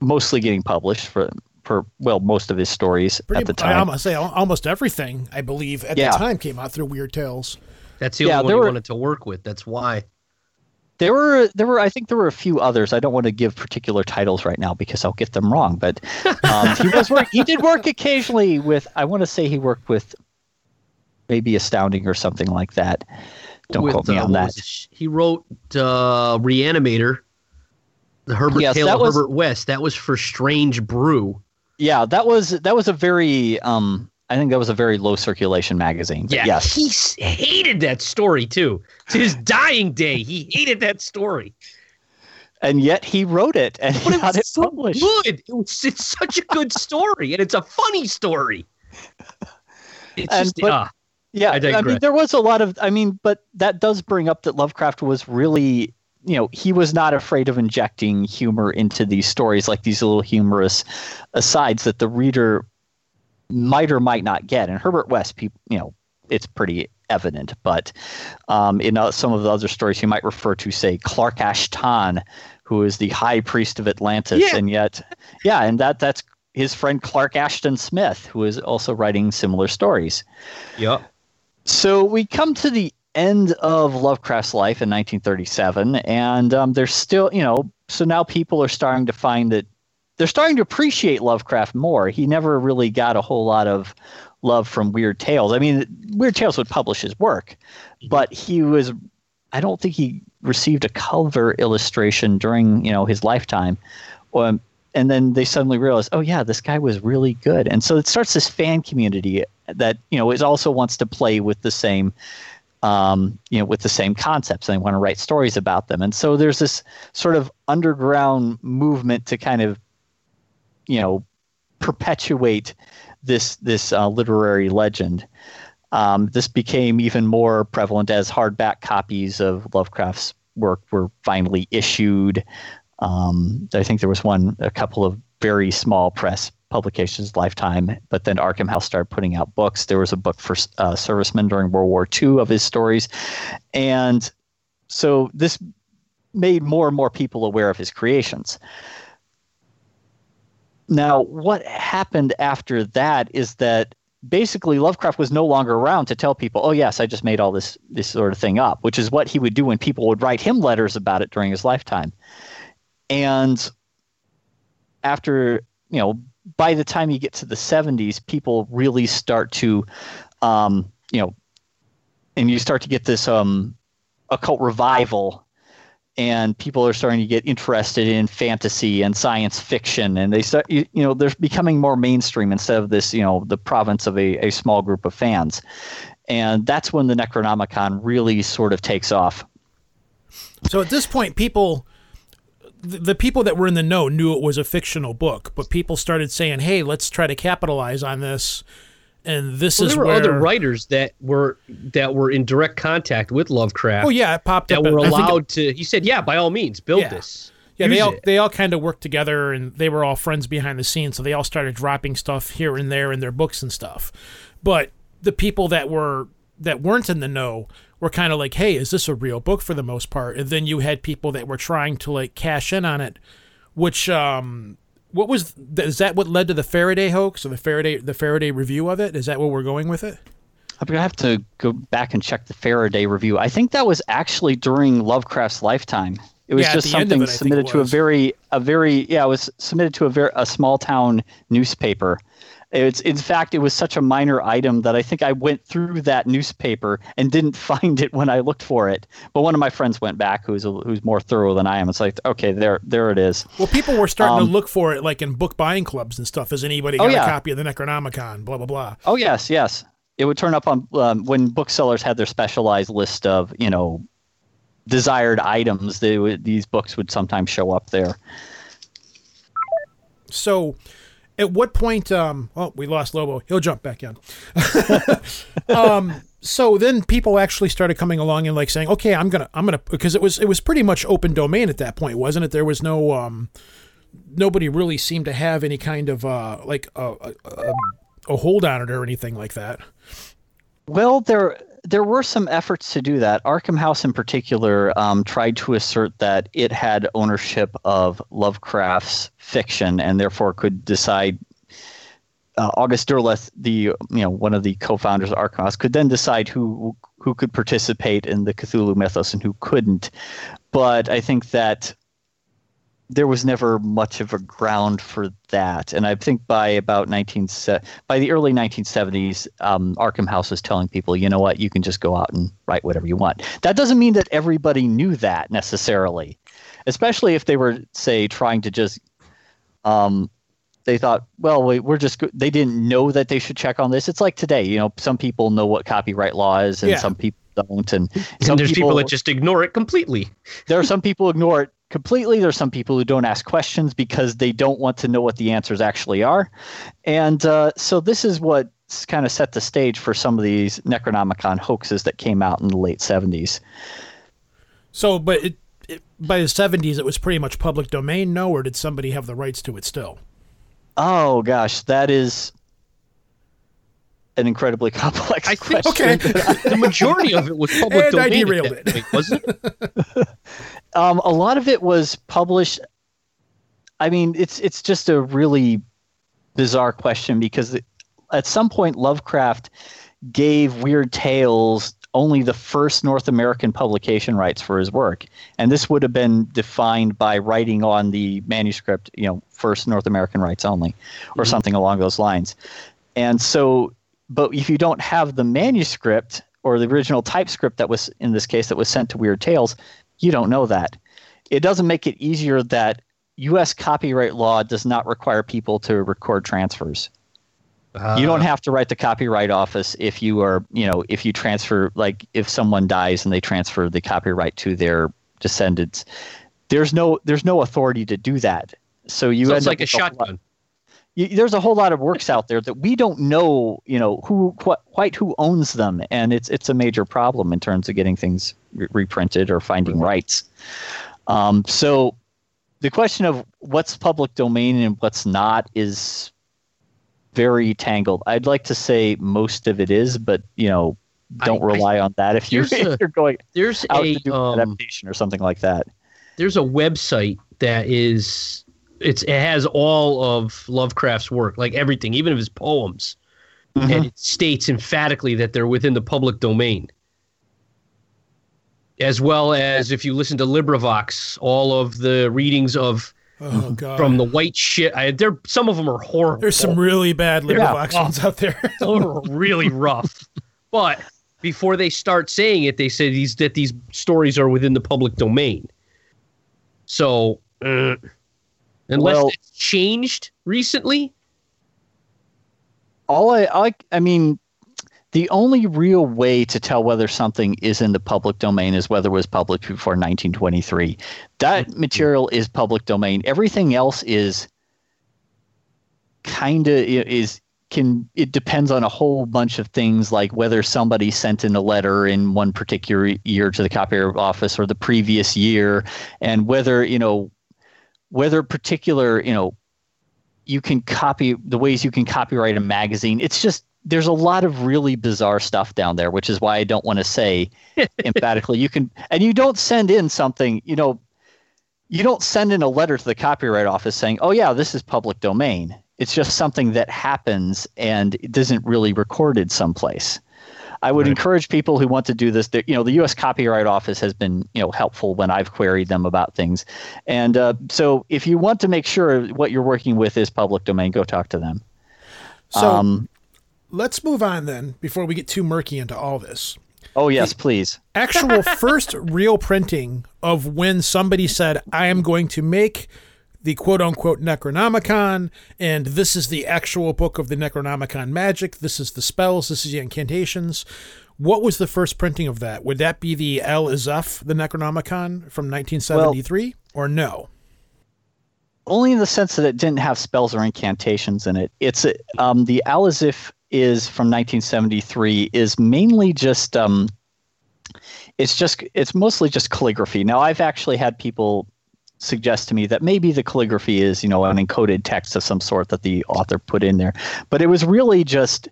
mostly getting published for for well most of his stories Pretty, at the time I almost say almost everything I believe at Yeah. the time came out through Weird Tales. That's the Yeah, only there one were- wanted to work with. That's why. There were there were I think there were a few others. I don't want to give particular titles right now because I'll get them wrong. But um, he was work, he did work occasionally with. I want to say he worked with maybe Astounding or something like that. Don't With, quote me uh, on that. was? He wrote uh, Reanimator, the Herbert Yes, that was- Herbert West. That was for Strange Brew. Yeah, that was that was a very um. I think that was a very low circulation magazine. Yeah, Yes. he s- hated that story too. To his dying day, he hated that story. And yet he wrote it and But it got was it so published. good. It was it's such a good story, and it's a funny story. It's And- just but- ah, Yeah, I I, mean, there was a lot of. I mean, but that does bring up that Lovecraft was really, you know, he was not afraid of injecting humor into these stories, like these little humorous asides that the reader might or might not get. And Herbert West, people, you know, it's pretty evident. But um, in uh, some of the other stories, you might refer to, say, Clark Ashton, who is the high priest of Atlantis, Yeah. and yet, yeah, and that that's his friend Clark Ashton Smith, who is also writing similar stories. yep. So we come to the end of Lovecraft's life in 1937, and um, there's still, you know, so now people are starting to find that they're starting to appreciate Lovecraft more. He never really got a whole lot of love from Weird Tales. I mean, Weird Tales would publish his work, but he was, I don't think he received a cover illustration during, you know, his lifetime. Um, and then they suddenly realize, oh yeah, this guy was really good, and so it starts this fan community that you know is also wants to play with the same, um, you know, with the same concepts, and they want to write stories about them, and so there's this sort of underground movement to kind of, you know, perpetuate this this uh, literary legend. Um, this became even more prevalent as hardback copies of Lovecraft's work were finally issued. Um, I think there was one, a couple of very small press publications lifetime, but then Arkham House started putting out books. There was a book for uh, servicemen during World War II of his stories. And so this made more and more people aware of his creations. Now, what happened after that is that basically Lovecraft was no longer around to tell people, "Oh yes, I just made all this this sort of thing up," which is what he would do when people would write him letters about it during his lifetime. And after, you know, by the time you get to the 70s, people really start to um, you know, and you start to get this um occult revival and people are starting to get interested in fantasy and science fiction and they start you, you know they're becoming more mainstream instead of this you know the province of a, a small group of fans. And that's when the necronomicon really sort of takes off. So at this point, people, the, people that were in the know knew it was a fictional book, but people started saying, "Hey, let's try to capitalize on this." And this Well, is there were where. other writers that were that were in direct contact with Lovecraft oh yeah, it popped that up. That were think it- allowed to. He said, "Yeah, by all means, build Yeah. this." Yeah, they all it. they all kind of worked together, and they were all friends behind the scenes. So they all started dropping stuff here and there in their books and stuff. But the people that were that weren't in the know were kind of like, "Hey, is this a real book?" For the most part, and then you had people that were trying to like cash in on it, which um, What was is that? What led to the Faraday hoax or the Faraday the Faraday review of it? Is that where we're going with it? I'm gonna have to go back and check the Faraday review. I think that was actually during Lovecraft's lifetime. It was Yeah, just the end of something it, submitted to a very a very yeah, it was submitted to a very a small town newspaper. It's in fact it was such a minor item that I think I went through that newspaper and didn't <laughs> find it when I looked for it. But one of my friends went back who's a, who's more thorough than I am. It's like okay, there there it is. Well, people were starting Um, to look for it, like in book buying clubs and stuff. Has anybody Oh, got yeah. a copy of the Necronomicon? Blah blah blah. Oh yes, yes. It would turn up on um, when booksellers had their specialized list of you know desired items. They would, these books would sometimes show up there. So, at what point? Um, oh, we lost Lobo. He'll jump back in. <laughs> um, so then people actually started coming along and like saying, "Okay, I'm gonna, I'm gonna," because it was it was pretty much open domain at that point, wasn't it? There was no, um, nobody really seemed to have any kind of uh, like a, a, a, a hold on it or anything like that. Well, there there were some efforts to do that. Arkham House, in particular, um, tried to assert that it had ownership of Lovecraft's fiction and therefore could decide. Uh, August Derleth, the you know one of the co-founders of Arkham House, could then decide who who could participate in the Cthulhu mythos and who couldn't. But I think that there was never much of a ground for that. And I think by about 19 by the early 1970s, um, Arkham House was telling people, you know what, you can just go out and write whatever you want. That doesn't mean that everybody knew that necessarily, especially if they were, say, trying to just. Um, they thought, well, wait, we're just they didn't know that they should check on this. It's like today, you know, some people know what copyright law is, and Yeah. some people don't, and And some there's people, that just ignore it completely. there are some people ignore it completely. There's some people who don't ask questions because they don't want to know what the answers actually are. And uh, so this is what kind of set the stage for some of these Necronomicon hoaxes that came out in the late 70s. So, but it, it, by the seventies, it was pretty much public domain. No, or did somebody have the rights to it still? Oh gosh, that is an incredibly <laughs> complex I think question. Okay. the majority of it was public <laughs> And I domain. at derailed it. point, wasn't it? <laughs> Um, a lot of it was published. I mean, it's it's just a really bizarre question because at some point Lovecraft gave Weird Tales only the first North American publication rights for his work, and this would have been defined by writing on the manuscript, you know, first North American rights only, or something along those lines. And so, but if you don't have the manuscript or the original typescript that was in this case that was sent to Weird Tales, you don't know that. It doesn't make it easier that U.S. copyright law does not require people to record transfers. you don't ah. have to write the copyright office if you are, you know, if you transfer, like if someone dies and they transfer the copyright to their descendants. There's no, there's no authority to do that. So you So it's like a lot- shotgun. you, there's a whole lot of works out there that we don't know, you know, who quite, quite who owns them, and it's it's a major problem in terms of getting things re- reprinted or finding rights. Um, so, the question of what's public domain and what's not is very tangled. I'd like to say most of it is, but you know, don't I- I- rely on that if you're, a- <laughs> if you're going There's out a to do um, an adaptation or something like that. there's a website that is it's it has all of Lovecraft's work, like everything, even of his poems, Mm-hmm. and it states emphatically that they're within the public domain. As well as if you listen to LibriVox, all of the readings of Oh god. from the white shit. I, there, some of them are horrible. There's some really bad LibriVox Yeah. ones out there. <laughs> Those are really <laughs> rough. But before they start saying it, they say these that these stories are within the public domain. So, uh, unless Well- it's changed recently, all I, I I mean the only real way to tell whether something is in the public domain is whether it was published before 1923 that mm-hmm. material is public domain. Everything else is kind of is can it depends on a whole bunch of things like whether somebody sent in a letter in one particular year to the copyright office or the previous year and whether you know whether particular you know you can copy the ways you can copyright a magazine. It's just there's a lot of really bizarre stuff down there, which is why I don't want to say <laughs> emphatically you can and you don't send in something, you know, you don't send in a letter to the copyright office saying, "Oh yeah, this is public domain." It's just something that happens and it isn't really recorded someplace. I would Right. encourage people who want to do this. That you know, the U.S. Copyright Office has been you know helpful when I've queried them about things, and uh, so if you want to make sure what you're working with is public domain, go talk to them. So um, let's move on then before we get too murky into all this. oh yes, please. <laughs> Actual first real printing of when somebody said, I am going to make the quote unquote Necronomicon, and this is the actual book of the Necronomicon magic. This is the spells, this is the incantations. What was the first printing of that? Would that be the Al Azif, the Necronomicon from 1973, or no? only in the sense that it didn't have spells or incantations in it. It's um, the Al Azif is from 1973 is mainly just um, it's just it's mostly just calligraphy. Now I've actually had people suggest to me that maybe the calligraphy is you know an encoded text of some sort that the author put in there, but it was really just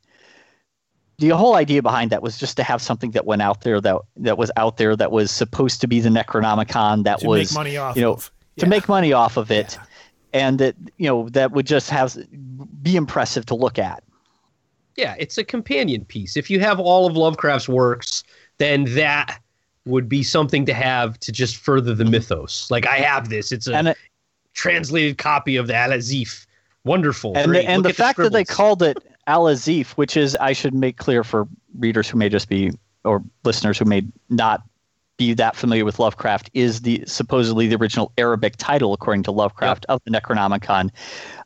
the whole idea behind that was just to have something that went out there that that was out there that was supposed to be the Necronomicon that To was make money off you know of. to make money off of it. And that you know that would just have be impressive to look at Yeah, it's a companion piece. If you have all of Lovecraft's works, then that would be something to have to just further the mythos. Like I have this; it's a it, translated copy of the Al Azif. Wonderful. and, Great. the, and the fact that they called it al-azif which is i should make clear for readers who may just be or listeners who may not be that familiar with lovecraft is the supposedly the original arabic title according to lovecraft of the necronomicon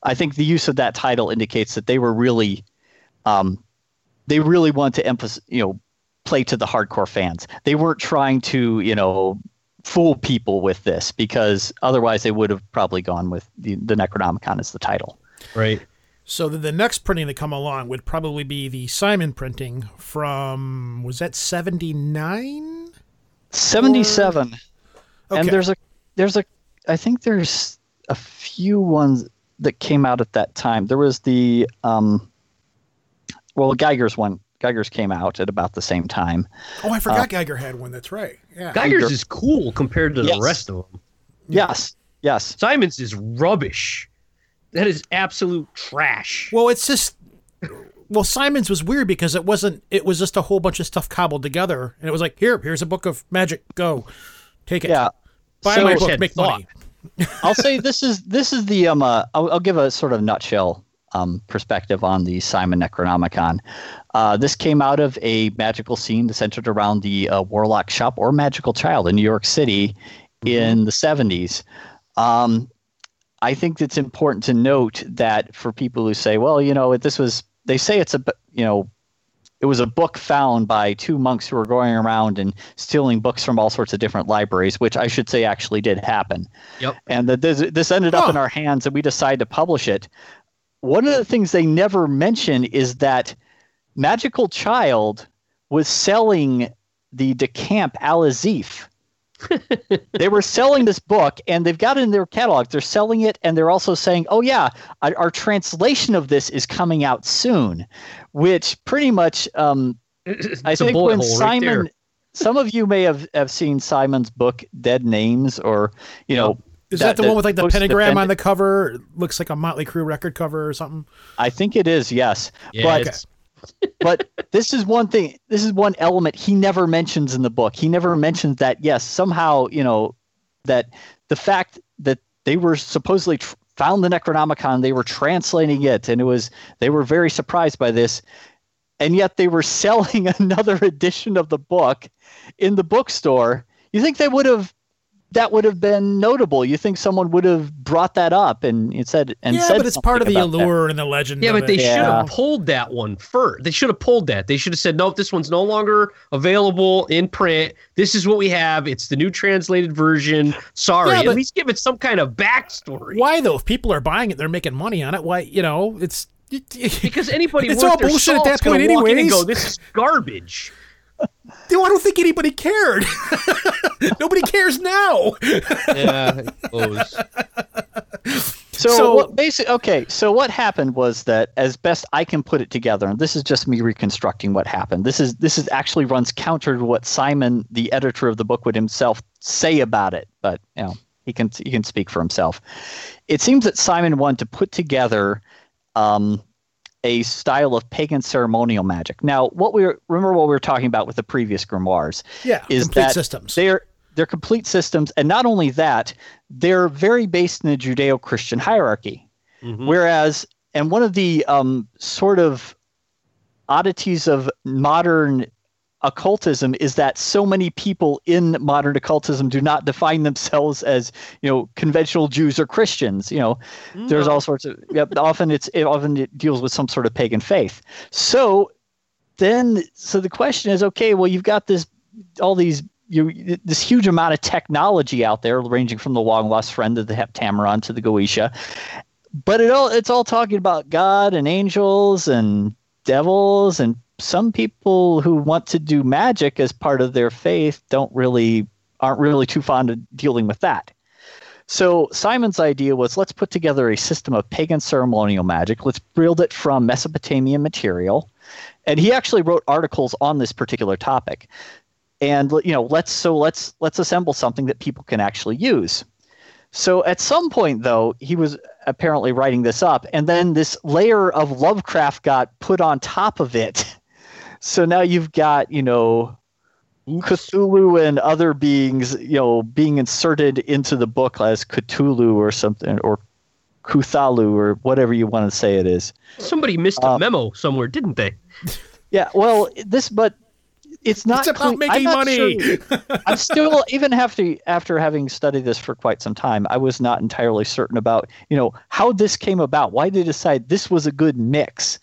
i think the use of that title indicates that they were really um, they really want to emphasize you know play to the hardcore fans they weren't trying to you know fool people with this because otherwise they would have probably gone with the, the necronomicon as the title right. So the, the next printing to come along would probably be the Simon printing from, was that 79? 77 Okay. and there's a there's a i think there's a few ones that came out at that time there was the um well Giger's one Giger's came out at about the same time oh, I forgot Giger had one. That's right. Yeah. Giger's is cool compared to Yes. the rest of them. yes yes Simon's is rubbish. That is absolute trash. Well, it's just well, Simon's was weird because it wasn't. It was just a whole bunch of stuff cobbled together, and it was like, here, here's a book of magic. Go, take it. yeah buy So- my book, make thought. money. i'll say this is this is the um uh, I'll, I'll give a sort of nutshell um, perspective on the Simon Necronomicon. Uh, this came out of a magical scene centered around the uh, Warlock Shop or Magickal Childe in New York City in the 70s. Um, I think it's important to note that for people who say, well, you know, this was, they say it's a, you know, it was a book found by two monks who were going around and stealing books from all sorts of different libraries, which I should say actually did happen. Yep. And that this, this ended up in our hands and we decided to publish it. One of the things they never mention is that Magickal Childe was selling the de Camp Al-Azif. <laughs> they were selling this book and they've got it in their catalog. They're selling it and they're also saying, oh, yeah, our, our translation of this is coming out soon, which pretty much, um, I think when hole right. Simon, some of you may have, have seen Simon's book, Dead Names, or, you know, Is that, the one with like the books pentagram defend- on the cover? It looks like a Motley Crue record cover or something. I think it is, yes. Yeah, but <laughs> but this is one thing this is one element he never mentions in the book he never mentions that yes somehow you know that the fact that they were supposedly tr- found the necronomicon they were translating it and it was they were very surprised by this and yet they were <laughs> selling another edition of the book in the bookstore you think they would have that would have been notable you think someone would have brought that up and it said and yeah, said but it's part of the about that. allure and the legend. Yeah, of but they it. should have pulled that one first. They should have pulled that. They should have said, nope, this one's no longer available in print. This is what we have. It's the new translated version. Sorry. Yeah, At least give it some kind of backstory. Why though? If people are buying it, they're making money on it. Why? You know, it's. Because anybody <laughs> It's worth all their bullshit at that point gonna walk in and anyways. go, this is garbage. Dude, I don't think anybody cared. <laughs> Nobody cares now. yeah, So, So- what basic okay, so what happened was that as best I can put it together, and this is just me reconstructing what happened. This is this is actually runs counter to what Simon, the editor of the book, would himself say about it. But you know, he can he can speak for himself. It seems that Simon wanted to put together um, a style of pagan ceremonial magic. Now, what we were, remember what we were talking about with the previous grimoires Yeah, is complete that systems. they're they're complete systems, and not only that, they're very based in the Judeo-Christian hierarchy. Whereas, and one of the um, sort of oddities of modern occultism is that so many people in modern occultism do not define themselves as you know conventional Jews or Christians. You know, mm-hmm. there's all sorts of yeah, often it's it often it deals with some sort of pagan faith. So then, so the question is, okay, well you've got this all these you this huge amount of technology out there, ranging from the long lost friend of the Heptameron to the Goetia, but it all it's all talking about God and angels and devils and some people who want to do magic as part of their faith don't really aren't really too fond of dealing with that. So Simon's idea was let's put together a system of pagan ceremonial magic. Let's build it from Mesopotamian material. And he actually wrote articles on this particular topic. And you know, let's so let's let's assemble something that people can actually use. So at some point, though, he was apparently writing this up, and then this layer of Lovecraft got put on top of it. <laughs> So now you've got, you know, Cthulhu and other beings, you know, being inserted into the book as Cthulhu or something, or Cthulhu or whatever you want to say it is. Somebody missed Uh, a memo somewhere, didn't they? Yeah, well, this, but it's not. It's about cle- I'm making not money. sure- <laughs> I'm still even after after having studied this for quite some time, I was not entirely certain about you know how this came about. Why they decide this was a good mix,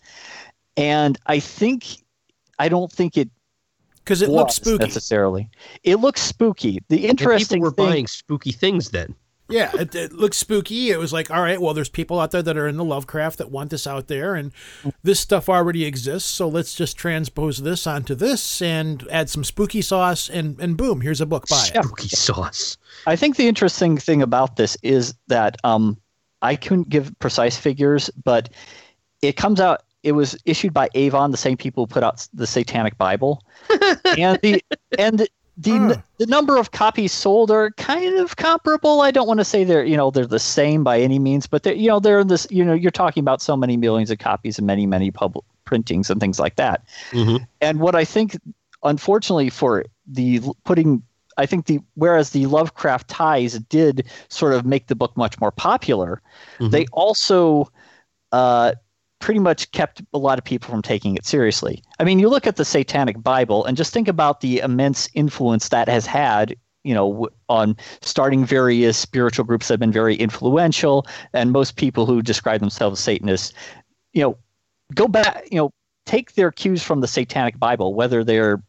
and I think I don't think it Because it was looks spooky. necessarily. It looks spooky. The Well, interesting people were thing, buying spooky things then. Yeah, it, it looks spooky. It was like, all right, well, there's people out there that are in the Lovecraft that want this out there, and this stuff already exists. So let's just transpose this onto this and add some spooky sauce, and and boom, here's a book. Buy it. Spooky sauce. I think the interesting thing about this is that um, I couldn't give precise figures, but it comes out. It was issued by Avon, the same people who put out the Satanic Bible, <laughs> and the and the Huh. the number of copies sold are kind of comparable. I don't want to say they're you know they're the same by any means, but they're you know they're in this you know you're talking about so many millions of copies and many many public printings and things like that. Mhm. And what I think, unfortunately, for the putting, I think the whereas the Lovecraft ties did sort of make the book much more popular, Mhm. they also uh, pretty much kept a lot of people from taking it seriously. I mean, you look at the Satanic Bible and just think about the immense influence that has had. You know, on starting various spiritual groups that have been very influential, and most people who describe themselves as Satanists, you know, go back, you know, take their cues from the Satanic Bible, whether they're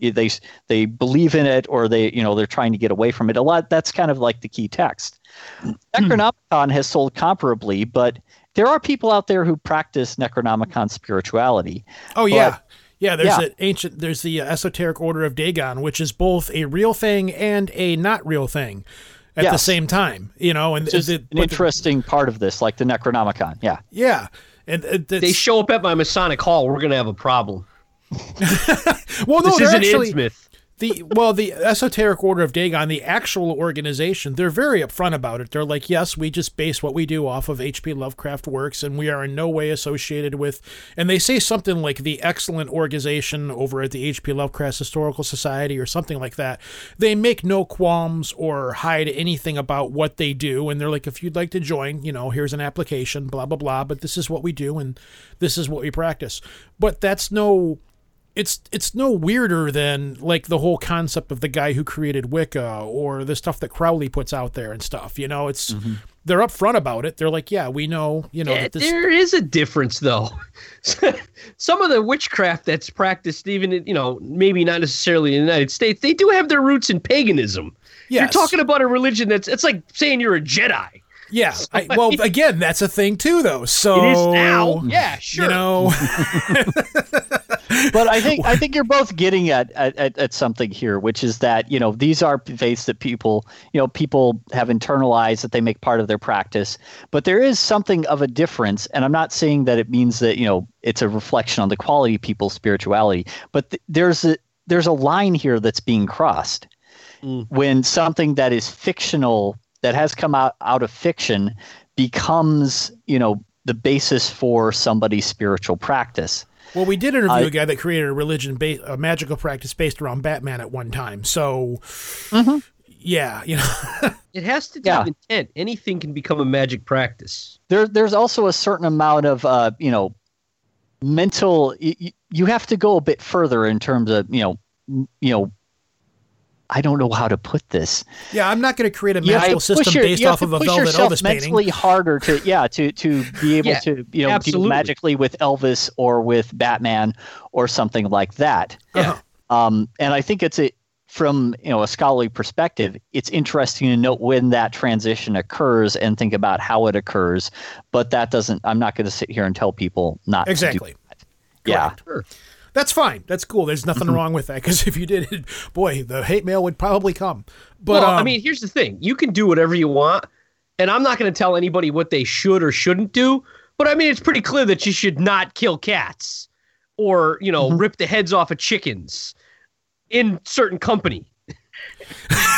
they they believe in it or they you know they're trying to get away from it. A lot that's kind of like the key text. Hmm. Necronomicon has sold comparably, but there are people out there who practice Necronomicon spirituality. Oh yeah, But- yeah. There's yeah. an ancient. There's the uh, esoteric order of Dagon, which is both a real thing and a not real thing at the same time. You know, and Which is the- an but the- interesting part of this, like the Necronomicon. Yeah. yeah, and uh, They show up at my Masonic Hall. We're gonna have a problem. <laughs> well, no, this they're isn't actually Innsmouth. The well, the esoteric order of Dagon, the actual organization, they're very upfront about it. They're like, yes, we just base what we do off of H.P. Lovecraft works, and we are in no way associated with. And they say something like the excellent organization over at the H.P. Lovecraft Historical Society or something like that. They make no qualms or hide anything about what they do, and they're like, if you'd like to join, you know, here's an application, blah blah blah. But this is what we do, and this is what we practice. But that's no it's it's no weirder than like the whole concept of the guy who created Wicca or the stuff that Crowley puts out there and stuff. You know, it's mm-hmm. they're upfront about it. They're like, yeah, we know, you know, Yeah, that this. there is a difference, though. <laughs> Some of the witchcraft that's practiced, even you know, maybe not necessarily in the United States, they do have their roots in paganism. You're talking about a religion that's it's like saying you're a Jedi. Yeah, I, well, again, that's a thing too, though. So It is now. Yeah, sure. You know, <laughs> <laughs> but I think I <laughs> think you're both getting at, at, at, something here, which is that you know these are faiths that people you know people have internalized that they make part of their practice. But there is something of a difference, and I'm not saying that it means that you know it's a reflection on the quality of people's spirituality. But th- there's a there's a line here that's being crossed Mm. when something that is fictional that has come out out of fiction becomes you know the basis for somebody's spiritual practice. Well, we did interview I- a guy that created a religion, ba- a magical practice based around Batman at one time. So, Mhm. yeah, you know, <laughs> It has to do Yeah. with intent. Anything can become a magic practice. There, there's also a certain amount of uh, you know mental. You, you have to go a bit further in terms of you know m- you know. I don't know how to put this. yeah, I'm not going to create a You magical push system your- based off of a push Velvet yourself Elvis mentally painting. harder to yeah to to be <laughs> able Yeah, to you know absolutely. deal magically with Elvis or with Batman or something like that. Yeah. Um, and I think it's a from you know a scholarly perspective, it's interesting to note when that transition occurs and think about how it occurs. But that doesn't. I'm not going to sit here and tell people not Exactly. To do that. Yeah. Sure. That's fine. That's cool. There's nothing Mm-hmm. wrong with that because <laughs> if you did it, boy, the hate mail would probably come. But well, um, I mean, here's the thing: you can do whatever you want, and I'm not going to tell anybody what they should or shouldn't do. But I mean, it's pretty clear that you should not kill cats, or you know, rip the heads off of chickens in certain company.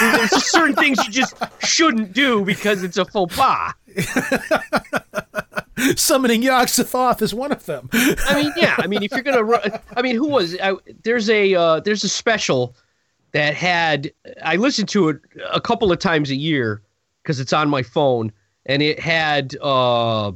There's certain things you just shouldn't do because it's a faux pas. <laughs> <laughs> summoning Yog-Sothoth is one of them. I mean, yeah. I mean, if you're gonna, run, I mean, who was? I, there's a uh, there's a special that had I listened to it a couple of times a year because it's on my phone, and it had uh,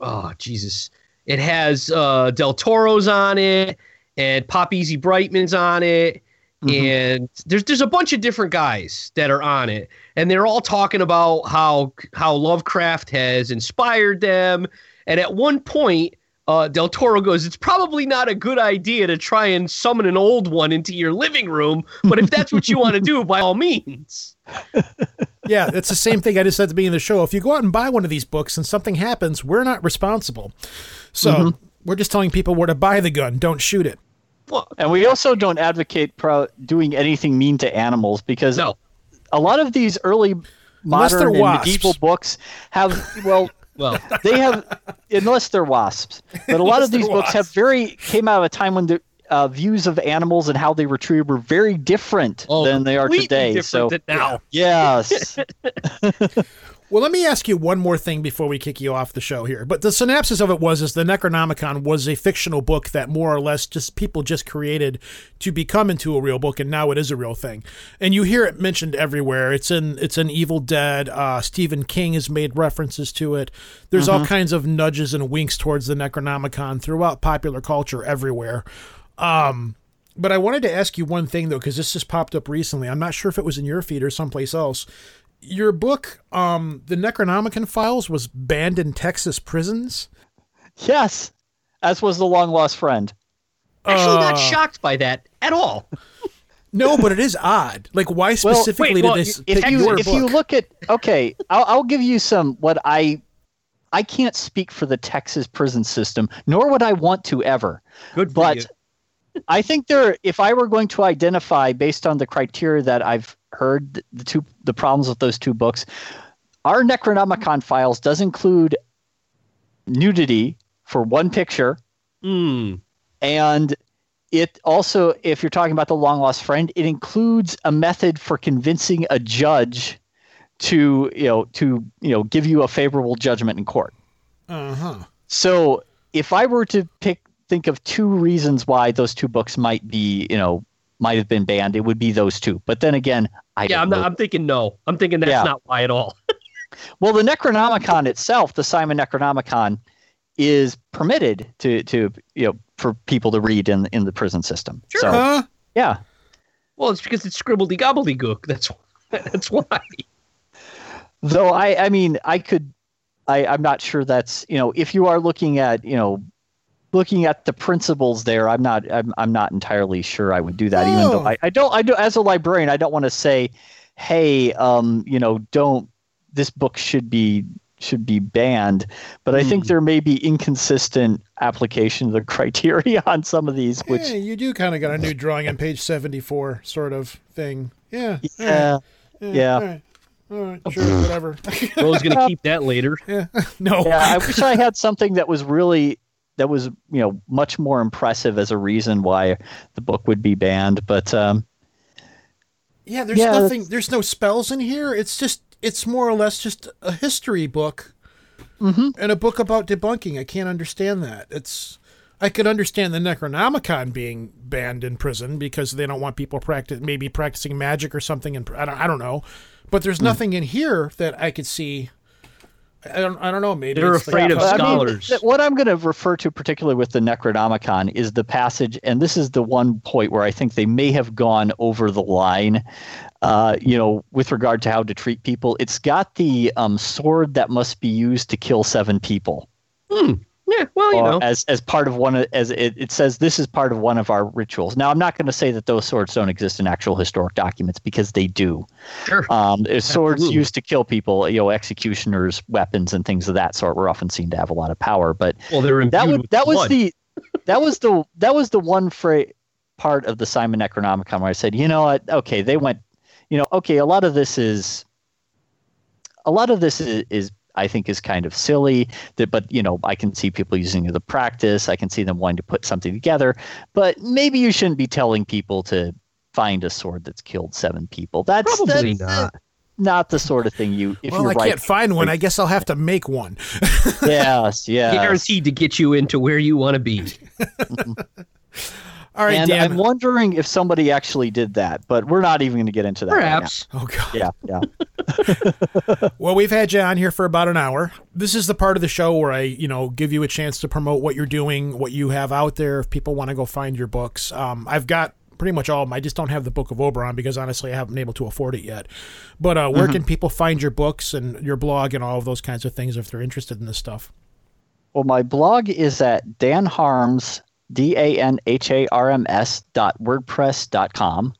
oh Jesus, it has uh, Del Toro's on it, and Pop Easy Brightman's on it. And there's there's a bunch of different guys that are on it, and they're all talking about how how Lovecraft has inspired them. And at one point, uh, Del Toro goes, "It's probably not a good idea to try and summon an old one into your living room, but if that's what you want to do, <laughs> by all means." <laughs> yeah, it's the same thing I just said at the beginning of the show. If you go out and buy one of these books and something happens, we're not responsible. So Mm-hmm. we're just telling people where to buy the gun. Don't shoot it. Well, And we also don't advocate pro- doing anything mean to animals because no, a lot of these early Unless modern and wasps. medieval books have well <laughs> well, they have unless they're wasps. But a lot of these books have very came out of a time when the uh, views of animals and how they were treated were very different oh, than they are today so than now. yes <laughs> <laughs> Well, let me ask you one more thing before we kick you off the show here. But the synopsis of it was is the Necronomicon was a fictional book that more or less just people just created to become into a real book, and now it is a real thing. And you hear it mentioned everywhere. It's in it's in Evil Dead. Uh, Stephen King has made references to it. There's all kinds of nudges and winks towards the Necronomicon throughout popular culture everywhere. Um, but I wanted to ask you one thing though, because this just popped up recently. I'm not sure if it was in your feed or someplace else your book, um, the Necronomicon Files, was banned in Texas prisons. yes as was the long lost friend Actually, Uh, not shocked by that at all. No, but it is odd. Like, why Well, specifically wait, well, did they s- if you if you look at okay I'll, I'll give you some what i i can't speak for the texas prison system nor would i want to ever Good for but you. I think there. If I were going to identify based on the criteria that I've heard, the two the problems with those two books, our Necronomicon files does include nudity for one picture, Hmm. and it also, if you're talking about the long lost friend, it includes a method for convincing a judge to you know to you know give you a favorable judgment in court. uh huh. So if I were to pick, think of two reasons why those two books might be, you know, might have been banned, it would be those two. But then again, I Yeah, don't I'm know. not. I'm thinking no. I'm thinking that's Yeah. not why at all. <laughs> well, the Necronomicon itself, the Simon Necronomicon, is permitted to to you know for people to read in in the prison system. Sure. So Huh? yeah, Well, it's because it's scribbledy gobbledygook. That's that's why. though I I mean I could I I'm not sure that's you know if you are looking at you know looking at the principles there I'm not I'm, I'm not entirely sure I would do that even though. I, I don't I do as a librarian I don't want to say hey um you know don't this book should be should be banned but I think Hmm. there may be inconsistent application of the <laughs> criteria on some of these which yeah, you do kind of got a new drawing on page 74 sort of thing. Yeah. yeah yeah. All right. All right. Sure. whatever. Ro's gonna <laughs> keep that later. yeah. <laughs> No. yeah, I wish I had something that was really that was you know much more impressive as a reason why the book would be banned. But um, Yeah, there's Yeah, nothing. There's no spells in here. It's just it's more or less just a history book and a book about debunking. I can't understand that. It's I could understand the Necronomicon being banned in prison because they don't want people practice maybe practicing magic or something. And I don't, I don't know, but there's nothing in here that I could see. I don't I don't know. Maybe They're it's the- afraid of But I mean, scholars. what I'm going to refer to particularly with the Necronomicon is the passage, and this is the one point where I think they may have gone over the line. Uh, you know, with regard to how to treat people, it's got the um, sword that must be used to kill seven people. Yeah, <laughs> well, you know. as as part of one of, as it, it says this is part of one of our rituals. Now I'm not going to say that those swords don't exist in actual historic documents because they do. Sure. Um, swords Absolutely. used to kill people, you know, executioners, weapons, and things of that sort were often seen to have a lot of power. But well, they're that was that was the that was the that was the one fra- part of the Simon Necronomicon where I said, you know what, okay, they went, you know, okay, a lot of this is a lot of this is, is I think is kind of silly. That, but you know, I can see people using it as a practice. I can see them wanting to put something together. But maybe you shouldn't be telling people to find a sword that's killed seven people. That's Probably that's, not. not the sort of thing you. If Well, you're I right, can't find one. I guess I'll have to make one. yes, <laughs> yeah. Guaranteed to get you into where you want to be. <laughs> All right, and Dan. I'm wondering if somebody actually did that, but we're not even going to get into that. right now. Perhaps. oh God. Yeah, yeah. <laughs> Well, we've had you on here for about an hour. This is the part of the show where I, you know, give you a chance to promote what you're doing, what you have out there. If people want to go find your books, um, I've got pretty much all of them. I just don't have the Book of Oberon because honestly, I haven't been able to afford it yet. But uh, where can people find your books and your blog and all of those kinds of things if they're interested in this stuff? Well, my blog is at Dan Harms, D A N H A R M S dot WordPress dot com.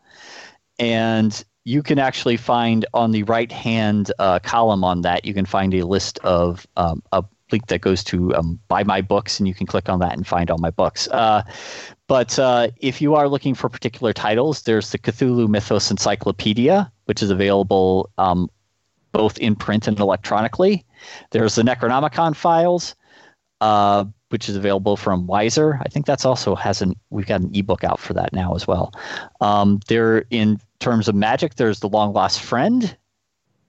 And you can actually find on the right hand uh, column on that, you can find a list of um, a link that goes to um, buy my books, and you can click on that and find all my books. Uh, but uh, if you are looking for particular titles, there's the Cthulhu Mythos Encyclopedia, which is available um, both in print and electronically. There's the Necronomicon files, uh, which is available from Weiser. I think that's also has an we've got an ebook out for that now as well. Um, there, in terms of magic, there's the Long Lost Friend,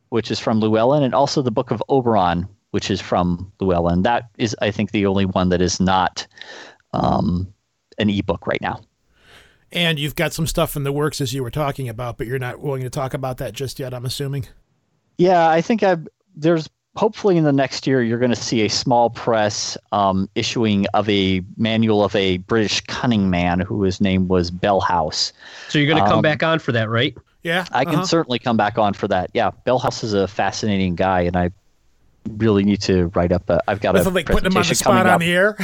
which is from Llewellyn, and also the Book of Oberon, which is from Llewellyn. That is, I think, the only one that is not um, an ebook right now. And you've got some stuff in the works as you were talking about, but you're not willing to talk about that just yet. I'm assuming. Yeah, I think I've there's hopefully in the next year you're going to see a small press um, issuing of a manual of a British cunning man who his name was Bellhouse. So you're going to come Um, back on for that, right? Yeah, I can uh-huh. certainly come back on for that. Yeah, Bellhouse is a fascinating guy, and I really need to write up. A, I've got a Nothing like putting him on the presentation coming spot on up. the air.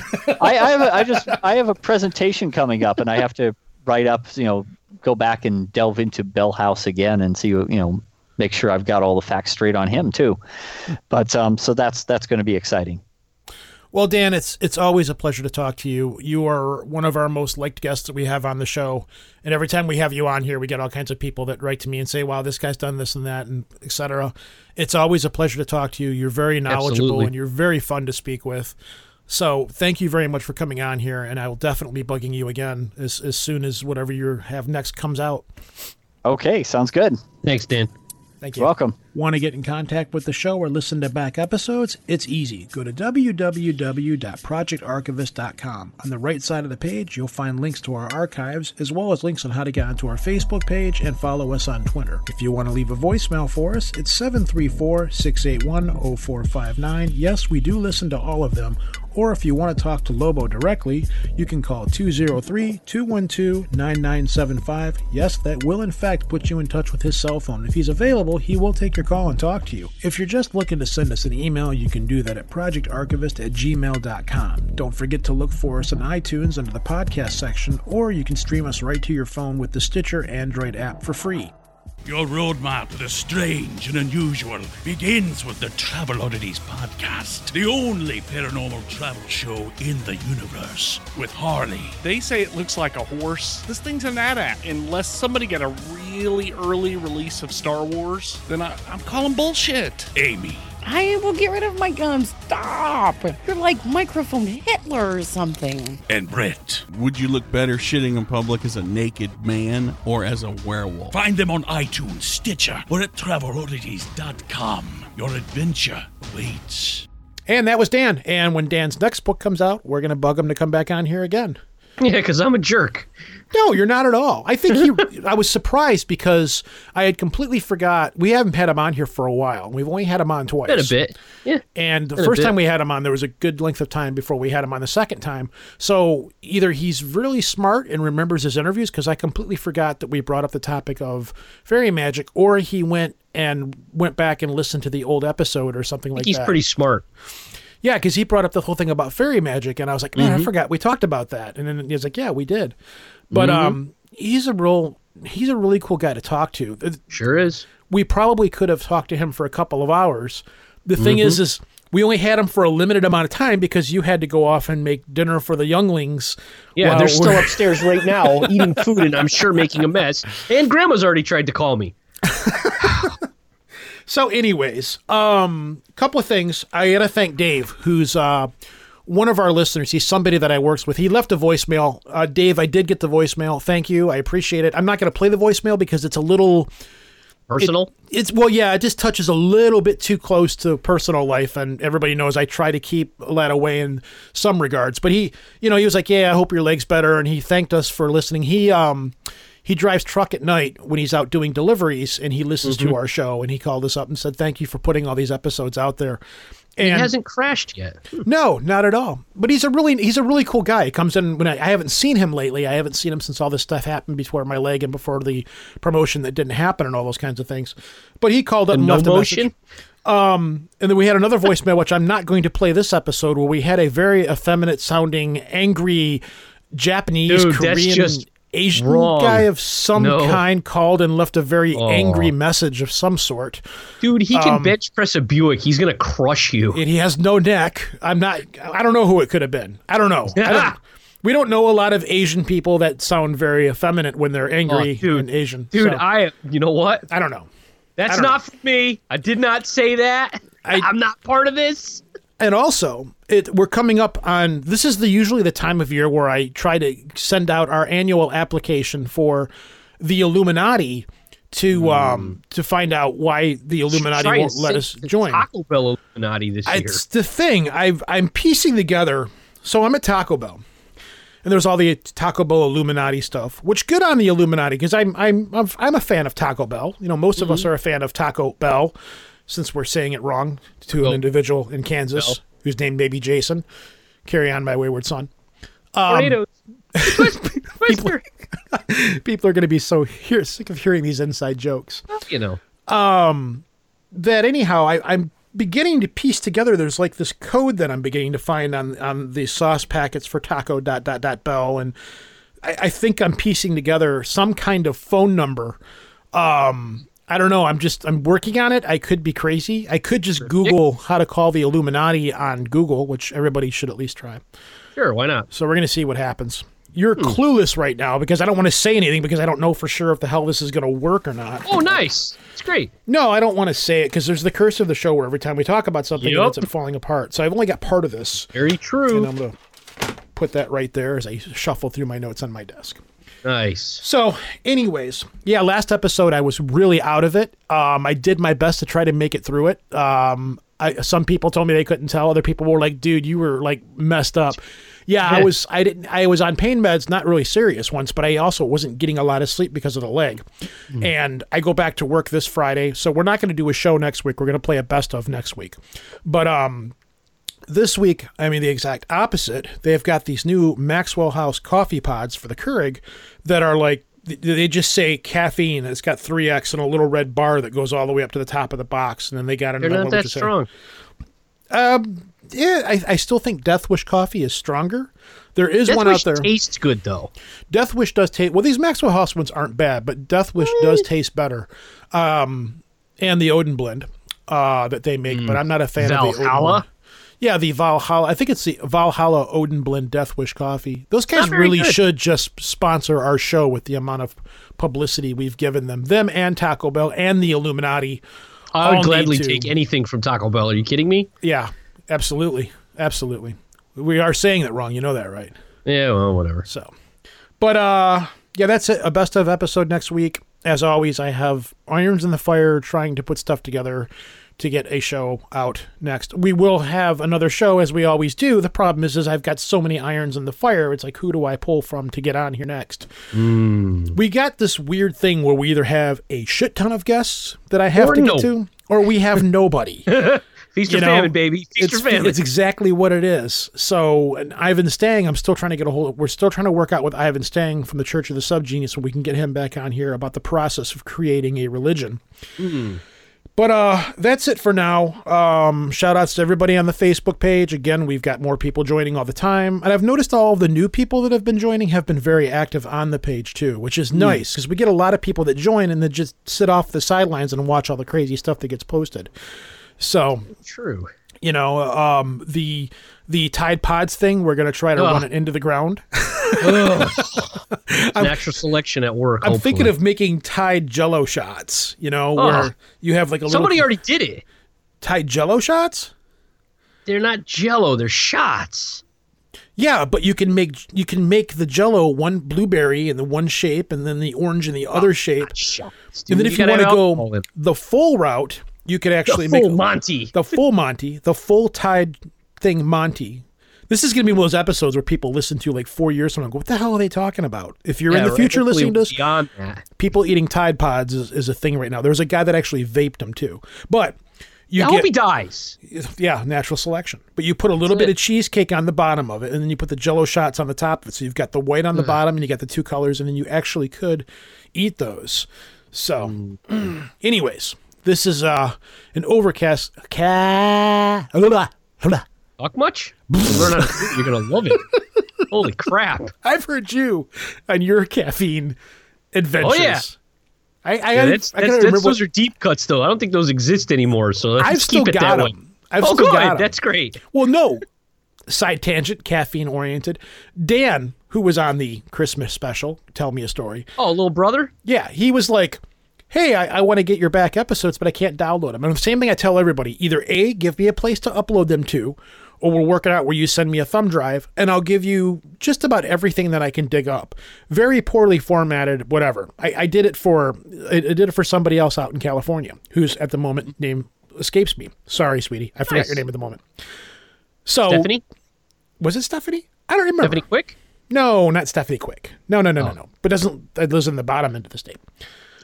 I, I have a, I just <laughs> I have a presentation coming up, and I have to write up. You know, go back and delve into Bellhouse again and see. You know, make sure I've got all the facts straight on him too. But um, so that's that's going to be exciting. Well, Dan, it's it's always a pleasure to talk to you. You are one of our most liked guests that we have on the show, and every time we have you on here, we get all kinds of people that write to me and say, "Wow, this guy's done this and that," and etc. It's always a pleasure to talk to you. You're very knowledgeable Absolutely. and you're very fun to speak with. So, thank you very much for coming on here, and I will definitely be bugging you again as as soon as whatever you have next comes out. Okay, sounds good. Thanks, Dan. Thank you. Welcome. Want to get in contact with the show or listen to back episodes? It's easy. Go to www.projectarchivist.com. On the right side of the page, you'll find links to our archives, as well as links on how to get onto our Facebook page and follow us on Twitter. If you want to leave a voicemail for us, it's 734 681 0459. Yes, we do listen to all of them. Or if you want to talk to Lobo directly, you can call 203 212 9975. Yes, that will in fact put you in touch with his cell phone. If he's available, he will take your call and talk to you. If you're just looking to send us an email, you can do that at projectarchivist at gmail.com. Don't forget to look for us on iTunes under the podcast section, or you can stream us right to your phone with the Stitcher Android app for free. Your roadmap to the strange and unusual begins with the Travel Oddities podcast, the only paranormal travel show in the universe, with Harley, They say it looks like a horse. This thing's an AT-AT. Unless somebody got a really early release of Star Wars, then I, I'm calling bullshit. Amy, I will get rid of my gun. Stop. You're like microphone Hitler or something. And Brett. Would you look better shitting in public as a naked man or as a werewolf? Find them on iTunes, Stitcher, or at traveloddities.com. Your adventure awaits. And that was Dan. And when Dan's next book comes out, we're going to bug him to come back on here again. <laughs> Yeah, because I'm a jerk. No, you're not at all. I think he. <laughs> I was surprised because I had completely forgot. We haven't had him on here for a while. We've only had him on twice. Been a bit. Yeah. And the Been first time we had him on, there was a good length of time before we had him on the second time. So either he's really smart and remembers his interviews, because I completely forgot that we brought up the topic of fairy magic, or he went and went back and listened to the old episode or something like He's that. He's pretty smart. Yeah, because he brought up the whole thing about fairy magic, and I was like, man, Mm-hmm. I forgot we talked about that. And then he was like, yeah, we did. But Mm-hmm. um, he's a real, he's a really cool guy to talk to. Sure is. We probably could have talked to him for a couple of hours. The thing is, Mm-hmm. is we only had him for a limited amount of time because you had to go off and make dinner for the younglings. Yeah, they're still upstairs right now eating food and I'm sure making a mess. And grandma's already tried to call me. <laughs> So, anyways, um, couple of things. I gotta thank Dave, who's uh, one of our listeners. He's somebody that I works with. He left a voicemail. Uh, Dave, I did get the voicemail. Thank you. I appreciate it. I'm not gonna play the voicemail because it's a little. Personal. It's well, yeah, it just touches a little bit too close to personal life, and everybody knows I try to keep that away in some regards. But he, you know, he was like, "Yeah, I hope your leg's better," and he thanked us for listening. He, um, he drives truck at night when he's out doing deliveries, and he listens to mm-hmm. our show. And he called us up and said, "Thank you for putting all these episodes out there." He hasn't crashed yet. no, not at all. But he's a really he's a really cool guy. He comes in when I, I haven't seen him lately. I haven't seen him since all this stuff happened before my leg and before the promotion that didn't happen and all those kinds of things. But he called up and no left a message. Um, and then we had another voicemail, which I'm not going to play this episode, where we had a very effeminate sounding, angry Japanese, Dude, that's Korean, just Asian wrong. guy of some No. kind called and left a very Oh. angry message of some sort. Dude, he Um, can bench press a Buick. He's gonna crush you. and he has no neck. I'm not. I don't know who it could have been. I don't know. I don't, <laughs> we don't know a lot of Asian people that sound very effeminate when they're angry Oh, dude. and Asian. Dude, So, I you know what? I don't know. That's don't not for me. I did not say that. I- I, am not part of this. And also, it we're coming up on this is the usually the time of year where I try to send out our annual application for the Illuminati to um to find out why the Illuminati won't let us join. Taco Bell Illuminati this year. It's the thing. I've I'm piecing together. So I'm at Taco Bell, and there's all the Taco Bell Illuminati stuff. Which good on the Illuminati because I'm I'm I'm I'm a fan of Taco Bell. You know, most of us Mm-hmm. are a fan of Taco Bell, since we're saying it wrong to an individual in Kansas Bell. whose name may be Jason. Carry on, my wayward son. Tornadoes. <laughs> Twister. People <laughs> are going to be so hear, sick of hearing these inside jokes. you know. that anyhow I, I'm beginning to piece together there's like this code that I'm beginning to find on on the sauce packets for taco dot dot dot bell and I, I think I'm piecing together some kind of phone number. Um I don't know. I'm just I'm working on it. I could be crazy. I could just Google how to call the Illuminati on Google, which everybody should at least try. Sure, why not? So we're gonna see what happens. You're hmm. clueless right now because I don't want to say anything because I don't know for sure if the hell this is gonna work or not. Oh, nice. It's great. No, I don't want to say it because there's the curse of the show where every time we talk about something, it ends up falling apart. So I've only got part of this, Very true. and. I'm gonna put that right there as I shuffle through my notes on my desk. Nice. So, anyways, yeah, last episode I was really out of it. Um, I did my best to try to make it through it. Um, I, some people told me they couldn't tell. Other people were like, "Dude, you were like messed up." Yeah, I was. I didn't. I was on pain meds, not really serious ones, but I also wasn't getting a lot of sleep because of the leg. And I go back to work this Friday, so we're not going to do a show next week. We're going to play a best of next week. But um, this week, I mean the exact opposite. They've got these new Maxwell House coffee pods for the Keurig that are like they just say caffeine. It's got three X and a little red bar that goes all the way up to the top of the box, and then they got another. They're not one that which is strong. Yeah, I, I still think Death Wish coffee is stronger. There is Death one Wish out there. tastes good though. Death Wish does taste well. These Maxwell House ones aren't bad, but Death Wish does taste better. Um, and the Odin blend uh, that they make, but I'm not a fan of the Odin. Yeah, the Valhalla. I think it's the Valhalla Odin blend Death Wish coffee. Those guys really good. should just sponsor our show with the amount of publicity we've given them. Them and Taco Bell and the Illuminati I would gladly take anything from Taco Bell. Are you kidding me? Yeah, absolutely, absolutely. We are saying that wrong. You know that, right? Yeah, well, whatever. So, but uh, yeah, that's it. A best of episode next week. As always, I have irons in the fire, trying to put stuff together to get a show out next. We will have another show as we always do. The problem is, is I've got so many irons in the fire. It's like, who do I pull from to get on here next? Hmm. We got this weird thing where we either have a shit ton of guests that I have Or to no. get to, or we have <laughs> nobody. Feast You or know, famine, baby. Feast it's, or famine. it's exactly what it is. So, and Ivan Stang, I'm still trying to get a hold. We're still trying to work out with Ivan Stang from the Church of the Subgenius, so we can get him back on here about the process of creating a religion. Hmm. But uh, that's it for now. Um, shout outs to everybody on the Facebook page. Again, we've got more people joining all the time, and I've noticed all of the new people that have been joining have been very active on the page too, which is nice because we get a lot of people that join and then just sit off the sidelines and watch all the crazy stuff that gets posted. So True. You know, um, the the Tide Pods thing. We're gonna try to Ugh. run it into the ground. <laughs> Natural selection at work. I'm thinking of making Tide Jello shots. You know, Ugh. where you have like a somebody little already did it. Tide Jello shots. They're not Jello. They're shots. Yeah, but you can make you can make the Jello one blueberry in the one shape, and then the orange in the other shape. Shots. And then if you want to go alcohol in it. the full route, you could actually the make full Monty. the full Monty, the full Tide thing Monty. This is going to be one of those episodes where people listen to like four years from now and go, what the hell are they talking about? If you're in the future listening to this, people eating Tide Pods is, is a thing right now. There's a guy that actually vaped them too. But you I get hope he dies. yeah, natural selection. But you put a little bit it. of cheesecake on the bottom of it, and then you put the Jello shots on the top of it. So you've got the white on the bottom, and you got the two colors, and then you actually could eat those. So, <clears throat> anyways, this is uh an overcast. Ca- Talk much? Learn how to it, You're gonna love it. <laughs> Holy crap! I've heard you on your caffeine adventures. Oh, yeah. I I, Yeah, that's, I that's, that's, remember. those are deep cuts, though. I don't think those exist anymore. So let's I've keep it got that way. them. I've oh, still good. got 'em. That's great. Well, no. Side tangent, caffeine oriented. Dan, who was on the Christmas special, tell me a story. Oh, little brother. Yeah, he was like, "Hey, I, I want to get your back episodes, but I can't download them." And the same thing I tell everybody: either a, give me a place to upload them to, or we'll work it out where you send me a thumb drive, and I'll give you just about everything that I can dig up. Very poorly formatted, whatever. I, I did it for I, I did it for somebody else out in California, who's at the moment name escapes me. Sorry, sweetie, I forgot your name at the moment. So Stephanie. was it Stephanie? I don't remember. Stephanie Quick. No, not Stephanie Quick. No, no, no, no, oh. no. But doesn't lives in the bottom end of the state.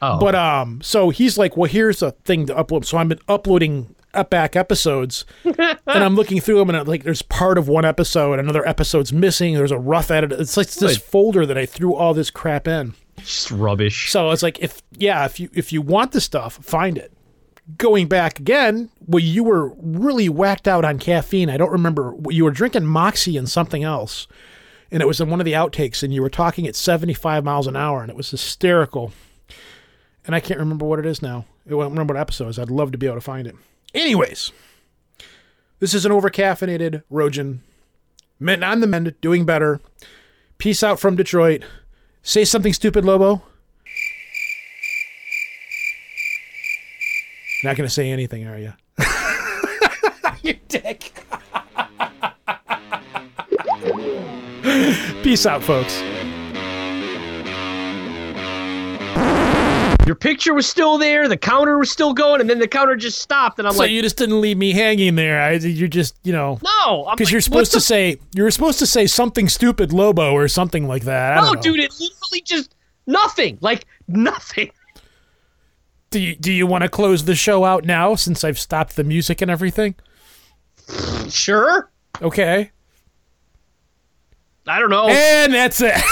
Oh, But um, so he's like, well, here's a thing to upload. So I'm uploading up back episodes, <laughs> and I'm looking through them, and uh, like, there's part of one episode, another episode's missing. There's a rough edit. It's like this Good. folder that I threw all this crap in. just rubbish. So it's like, if yeah, if you if you want the stuff, find it. Going back again, well, you were really whacked out on caffeine. I don't remember. You were drinking Moxie and something else, and it was in one of the outtakes, and you were talking at 75 miles an hour, and it was hysterical. And I can't remember what it is now. I don't remember what episode it is. I'd love to be able to find it. Anyways, this is an overcaffeinated Rojan. Men on the mend, doing better. Peace out from Detroit. Say something stupid, Lobo. Not going to say anything, are you? <laughs> you dick. <laughs> Peace out, folks. Your picture was still there. The counter was still going, and then the counter just stopped. And I'm So like, you just didn't leave me hanging there. I, you're just, you know, no, because like, you're supposed the to say you were supposed to say something stupid, Lobo, or something like that. I No, don't know. dude, it literally just nothing. Like nothing. Do you, do you want to close the show out now since I've stopped the music and everything? Sure. Okay. I don't know. And that's it. <laughs>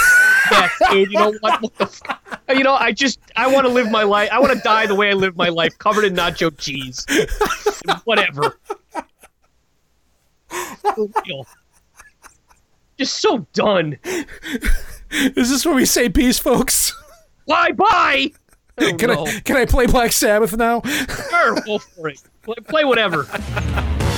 Dude, you know what? What the you know, I just I want to live my life. I want to die the way I live my life, covered in nacho cheese. Whatever. Just so done. Is this where we say peace, folks? Bye bye. I Can know. I can I play Black Sabbath now? Sure, go for it. Play, play whatever. <laughs>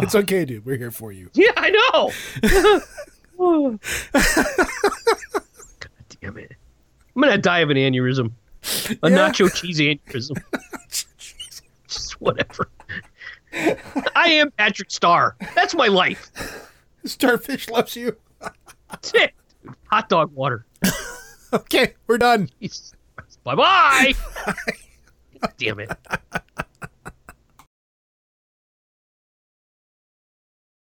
<laughs> It's okay, dude. We're here for you. <laughs> Yeah, I know. <laughs> God damn it. I'm gonna die of an aneurysm. A Yeah. nacho cheese aneurysm. Just whatever. I am Patrick Star. That's my life. Starfish loves you. That's it. Hot dog water. Okay, we're done. Bye bye. Damn it.